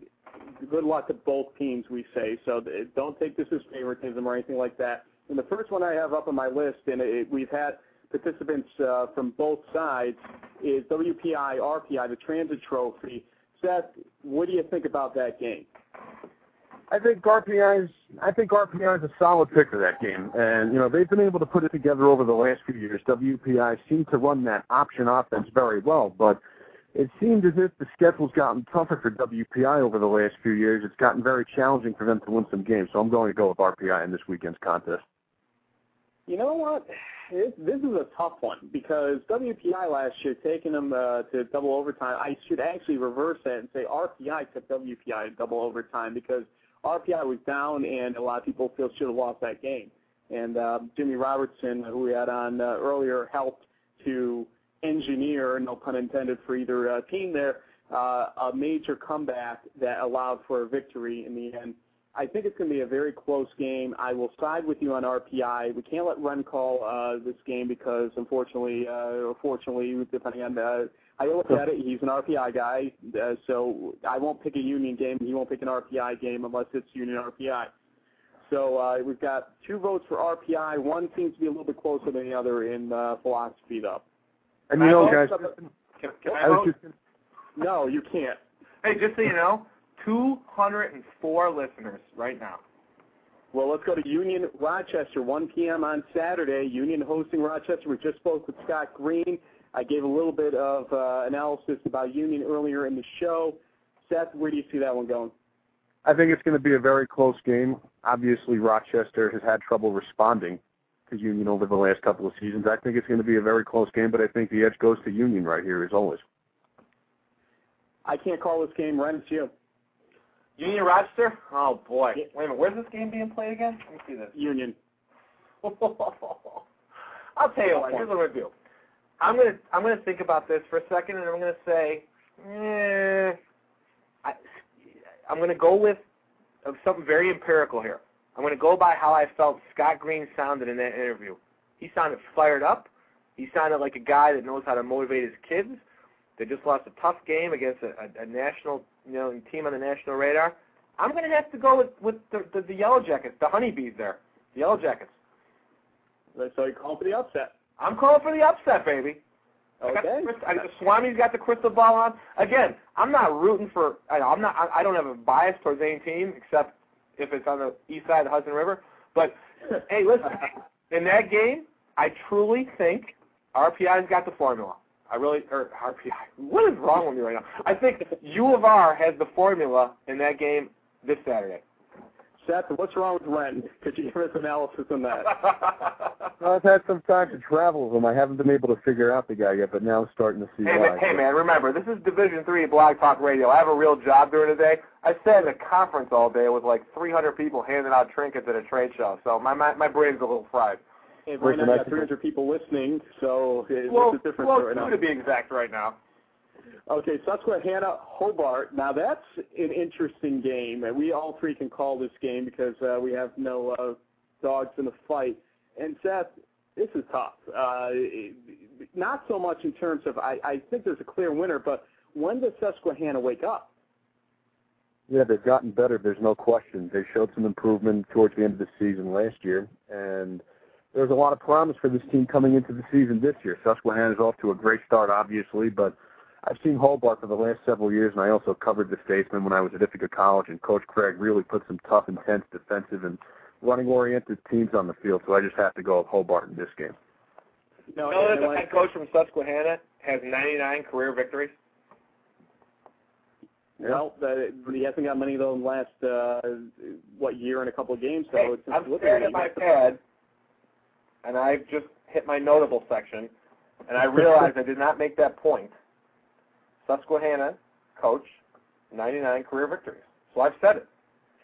good luck to both teams, we say. So don't take this as favoritism or anything like that. And the first one I have up on my list, and it, we've had participants uh, from both sides, is WPI RPI, the Transit Trophy. Seth, what do you think about that game? I think RPI is I think RPI is a solid pick for that game, and you know they've been able to put it together over the last few years. WPI seemed to run that option offense very well, but it seemed as if the schedule's gotten tougher for WPI over the last few years. It's gotten very challenging for them to win some games, so I'm going to go with RPI in this weekend's contest. You know what? It, this is a tough one because WPI last year taking them uh, to double overtime. I should actually reverse that and say RPI took WPI to double overtime because RPI was down and a lot of people feel should have lost that game. And uh, Jimmy Robertson, who we had on uh, earlier, helped to engineer, no pun intended, for either uh, team there, uh, a major comeback that allowed for a victory in the end. I think it's going to be a very close game. I will side with you on RPI. We can't let Ren call uh, this game because, unfortunately, uh, or fortunately, depending on uh, I look at it, he's an RPI guy, uh, so I won't pick a Union game. He won't pick an RPI game unless it's Union RPI. So uh, we've got two votes for RPI. One seems to be a little bit closer than the other in uh, philosophy, though. And you know, guys, Can, can I I vote? just No, you can't. Hey, just so you know, 204 listeners right now. Well, let's go to Union Rochester, 1 p.m. on Saturday. Union hosting Rochester. We just spoke with Scott Green. I gave a little bit of uh, analysis about Union earlier in the show. Seth, where do you see that one going? I think it's going to be a very close game. Obviously, Rochester has had trouble responding to Union over the last couple of seasons. I think it's going to be a very close game, but I think the edge goes to Union right here, as always. I can't call this game. Ren, it's you. Union Rochester? Oh boy. Wait a minute, where's this game being played again? Let me see this. Union. I'll tell you what, here's what I'm gonna do. I'm gonna I'm gonna think about this for a second and I'm gonna say, eh, I, I'm gonna go with something very empirical here. I'm gonna go by how I felt Scott Green sounded in that interview. He sounded fired up. He sounded like a guy that knows how to motivate his kids. They just lost a tough game against a, a, a national, you know, team on the national radar. I'm going to have to go with with the, the the Yellow Jackets, the Honeybees there, the Yellow Jackets. So you call for the upset. I'm calling for the upset, baby. I got Okay. the, I, Swami's got the crystal ball on. Again, I'm not rooting for. I, I'm not. I, I don't have a bias towards any team except if it's on the east side of the Hudson River. But hey, listen, in that game, I truly think RPI's got the formula. I really, or RPI. What is wrong with me right now? I think U of R has the formula in that game this Saturday. Seth, what's wrong with Ren? Could you give us analysis on that? Well, I've had some time to travel with him. I haven't been able to figure out the guy yet, but now I'm starting to see Hey, why. man, hey man, remember this is Division Three Blog Talk Radio. I have a real job during the day. I sat in a conference all day with like 300 people handing out trinkets at a trade show, so my my, my brain's a little fried. Hey, right now Listen, you got 300 people listening, so uh, Well, what's the difference well, right two now? to be exact right now. Okay, Susquehanna Hobart. Now that's an interesting game, and we all three can call this game because uh, we have no uh, dogs in the fight. And Seth, this is tough. Uh, not so much in terms of I, I think there's a clear winner, but when does Susquehanna wake up? Yeah, they've gotten better. There's no question. They showed some improvement towards the end of the season last year, and there's a lot of promise for this team coming into the season this year. Susquehanna's off to a great start, obviously, but I've seen Hobart for the last several years, and I also covered the Statesmen when I was at Ithaca College, and Coach Cragg really put some tough, intense defensive and running-oriented teams on the field, so I just have to go with Hobart in this game. No, You know that and the when I- head coach from Susquehanna has 99 career victories. Well, the, he hasn't got many of those last uh, what year and a couple of games. So Hey, it's I'm looking staring at at my it, pad, and I've just hit my notable section, and I realized I did not make that point. Susquehanna, coach, 99 career victories. So I've said it.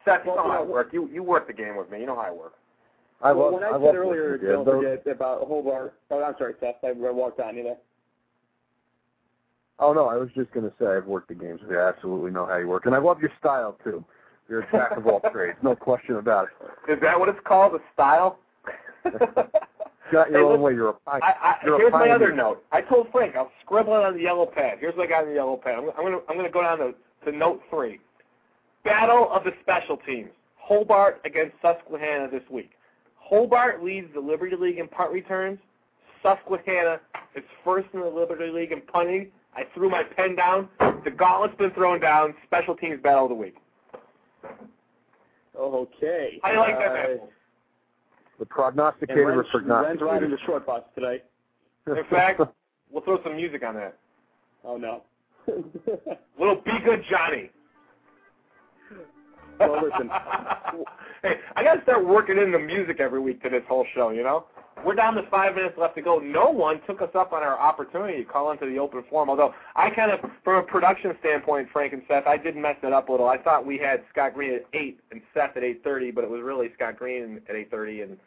Seth, you Well, know how I work. You you work the game with me. You know how I work. I well, love, when I, I said earlier, listening to you. don't Those- forget about Hobart. Oh, I'm sorry, Seth. I walked on you there. Oh no, I was just gonna say I've worked the games. with you. I absolutely know how you work, and I love your style too. You're a jack of all trades, no question about it. Is that what it's called? A style? Got your Hey, own listen, way. You're a pi- I, I, you're a here's my other note. I told Frank I'll scribble it on the yellow pad. Here's what I got on the yellow pad. I'm, I'm gonna I'm gonna go down to, to note three. Battle of the special teams. Hobart against Susquehanna this week. Hobart leads the Liberty League in punt returns. Susquehanna is first in the Liberty League in punting. I threw my pen down. The gauntlet's been thrown down. Special teams battle of the week. Okay. How do you like that, Uh, man? The prognosticator Ren's, of prognosticators. Ren's riding the short bus today. In fact, we'll throw some music on that. Oh no. Little Be Good Johnny. Well, listen. hey, I got to start working in the music every week to this whole show, you know? We're down to five minutes left to go. No one took us up on our opportunity to call into the open forum, although I kind of, from a production standpoint, Frank and Seth, I did mess it up a little. I thought we had Scott Green at 8 and Seth at 8.30, but it was really Scott Green at 8.30 and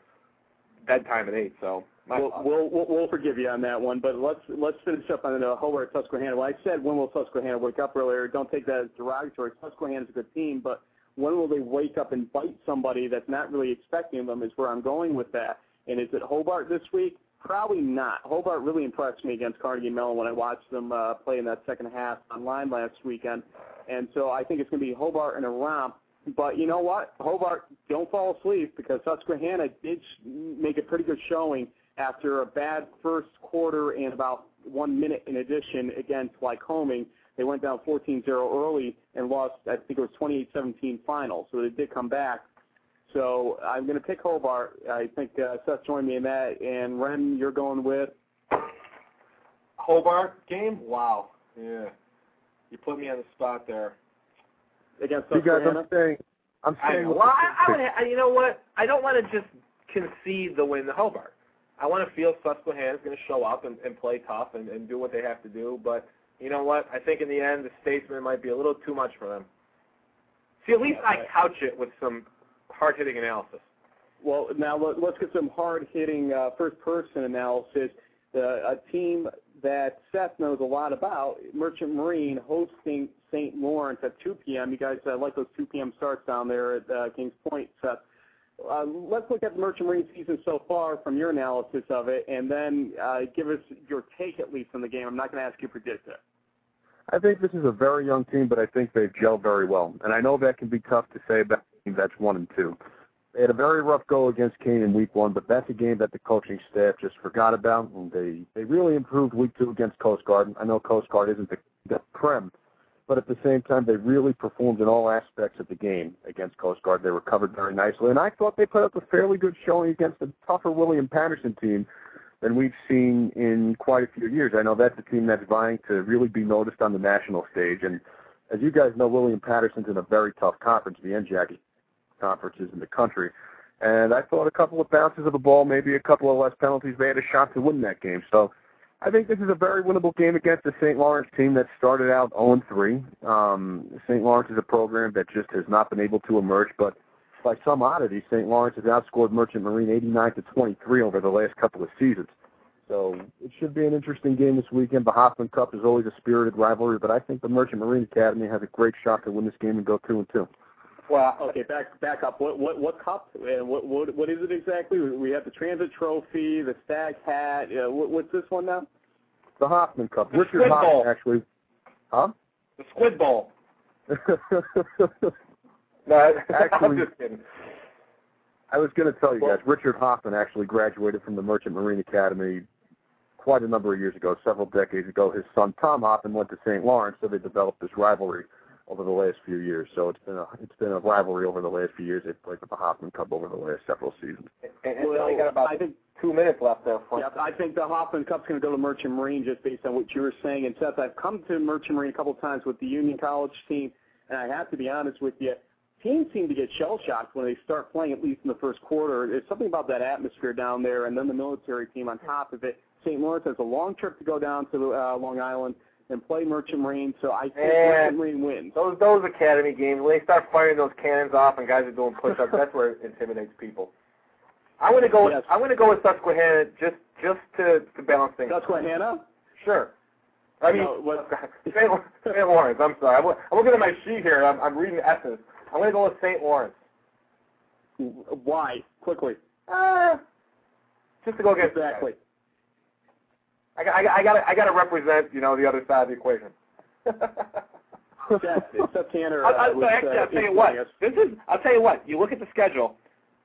bedtime at 8, so We'll, we'll, we'll we'll forgive you on that one, but let's let's finish up on the Hobart Susquehanna. Well, I said when will Susquehanna wake up earlier? Don't take that as derogatory. Susquehanna's a good team, but when will they wake up and bite somebody that's not really expecting them? Is where I'm going with that. And is it Hobart this week? Probably not. Hobart really impressed me against Carnegie Mellon when I watched them uh, play in that second half online last weekend, and so I think it's going to be Hobart and a romp. But you know what? Hobart, don't fall asleep because Susquehanna did make a pretty good showing after a bad first quarter and about one minute in addition against Lycoming. They went down 14-0 early and lost, I think it was 28-17 final. So they did come back. So I'm going to pick Hobart. I think uh, Seth joined me in that. And Ren, you're going with Hobart game? Wow. Yeah. You put me on the spot there. against You guys, I'm saying, I'm saying. know. Well, I, I would. Ha- you know what? I don't want to just concede the win to Hobart. I want to feel Susquehanna's going to show up and, and play tough and, and do what they have to do. But you know what? I think in the end, the Statesmen might be a little too much for them. See, at least I couch it with some hard-hitting analysis. Well, now let, let's get some hard-hitting uh, first-person analysis. Uh, a team that Seth knows a lot about, Merchant Marine, hosting St. Lawrence at 2 p.m. You guys uh, like those 2 p.m. starts down there at uh, Kings Point, Seth. Uh, let's look at the Merchant Marine season so far from your analysis of it, and then uh, give us your take at least on the game. I'm not going to ask you to predict it. I think this is a very young team, but I think they've gelled very well. And I know that can be tough to say about a team that's one and two. They had a very rough go against Kean in week one, but that's a game that the coaching staff just forgot about, and they they really improved week two against Coast Guard. I know Coast Guard isn't the, the prem, but at the same time, they really performed in all aspects of the game against Coast Guard. They recovered very nicely, and I thought they put up a fairly good showing against a tougher William Paterson team than we've seen in quite a few years. I know that's a team that's vying to really be noticed on the national stage, and as you guys know, William Paterson's in a very tough conference, the NJAC conferences in the country. And I thought a couple of bounces of the ball, maybe a couple of less penalties, they had a shot to win that game. So I think this is a very winnable game against the St. Lawrence team that started out 0-3. Um, St. Lawrence is a program that just has not been able to emerge, but by some oddity, St. Lawrence has outscored Merchant Marine 89 to 23 over the last couple of seasons. So it should be an interesting game this weekend. The Hoffman Cup is always a spirited rivalry, but I think the Merchant Marine Academy has a great shot to win this game and go two and two. Well, okay, back back up. What what what cup and what what what is it exactly? We have the Transit Trophy, the Stag Hat. Uh, what, what's this one now? The Hoffman Cup. The Richard Hoffman Bowl. actually. Huh? The Squid Bowl. No, I- I'm Actually- just kidding. I was going to tell you guys, Richard Hoffman actually graduated from the Merchant Marine Academy quite a number of years ago, several decades ago. His son Tom Hoffman went to St. Lawrence, so they developed this rivalry over the last few years. So it's been a it's been a rivalry over the last few years. They've played with the Hoffman Cup over the last several seasons. And, and we got about I think two minutes left there. For yeah, I think the Hoffman Cup's going to go to Merchant Marine just based on what you were saying. And Seth, I've come to Merchant Marine a couple of times with the Union College team, and I have to be honest with you. Teams seem to get shell shocked when they start playing, at least in the first quarter. There's something about that atmosphere down there, and then the military team on top of it. St. Lawrence has a long trip to go down to uh, Long Island and play Merchant Marine, so I think Merchant Marine wins. Those those academy games when they start firing those cannons off and guys are doing push-ups, that's where it intimidates people. I'm gonna go. Yes. I'm gonna go with Susquehanna just just to to balance things. Susquehanna? Sure. I mean, No, what- St. St. Lawrence. I'm sorry. I'm, I'm looking at my sheet here. I'm, I'm reading S's. I'm gonna go with St. Lawrence. Why? Quickly. Uh, just to go against. Exactly. I got. I got. I got. I got to represent. You know, the other side of the equation. Seth Tanner. Uh, I, was, so actually, uh, I'll tell you what. This is. I'll tell you what. You look at the schedule.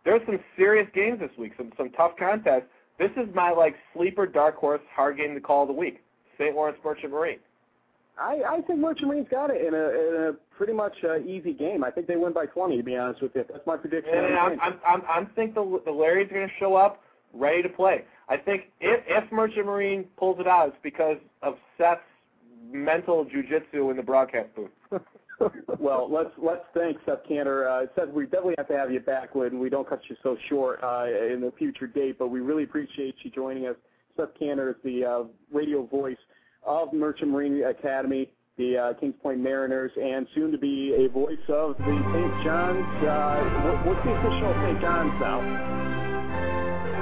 There's some serious games this week. Some some tough contests. This is my like sleeper dark horse hard game to call of the week. St. Lawrence Merchant Marine. I, I think Merchant Marine's got it in a, in a pretty much uh, easy game. I think they win by 20, to be honest with you. That's my prediction. And I'm I'm I'm, I'm think the the Larry's are going to show up ready to play. I think if if Merchant Marine pulls it out, it's because of Seth's mental jujitsu in the broadcast booth. well, let's let's thank Seth Cantor. Uh, Seth, we definitely have to have you back when we don't cut you so short uh, in a future date, but we really appreciate you joining us. Seth Cantor is the uh, radio voice of Merchant Marine Academy, the uh, Kings Point Mariners, and soon to be a voice of the St. John's. Uh, what, what's the official St. John's now?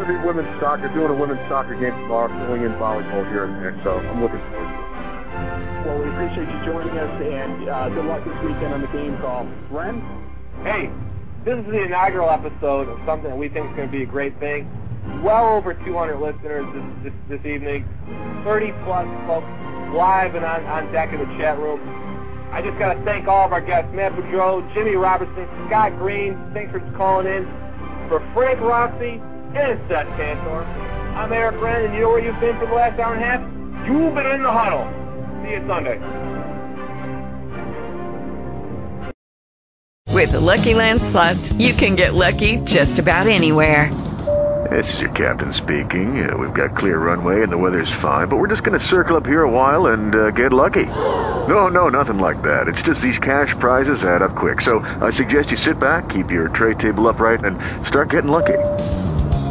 Going to be women's soccer, doing a women's soccer game tomorrow, filling in volleyball here and there. So I'm looking forward to it. Well, we appreciate you joining us, and uh, good luck this weekend on the game call. Ren? Hey, this is the inaugural episode of something that we think is going to be a great thing. Well over 200 listeners this, this, this evening, 30 plus folks live and on, on deck in the chat room. I just got to thank all of our guests, Matt Boudreau, Jimmy Robertson, Scott Green. Thanks for calling in. For Frank Rossi and Seth Cantor, I'm Eric Ren, and you know where you've been for the last hour and a half? You've been in the huddle. See you Sunday. With the Lucky Land slots, you can get lucky just about anywhere. This is your captain speaking. Uh, we've got clear runway and the weather's fine, but we're just going to circle up here a while and uh, get lucky. No, no, nothing like that. It's just these cash prizes add up quick. So I suggest you sit back, keep your tray table upright, and start getting lucky.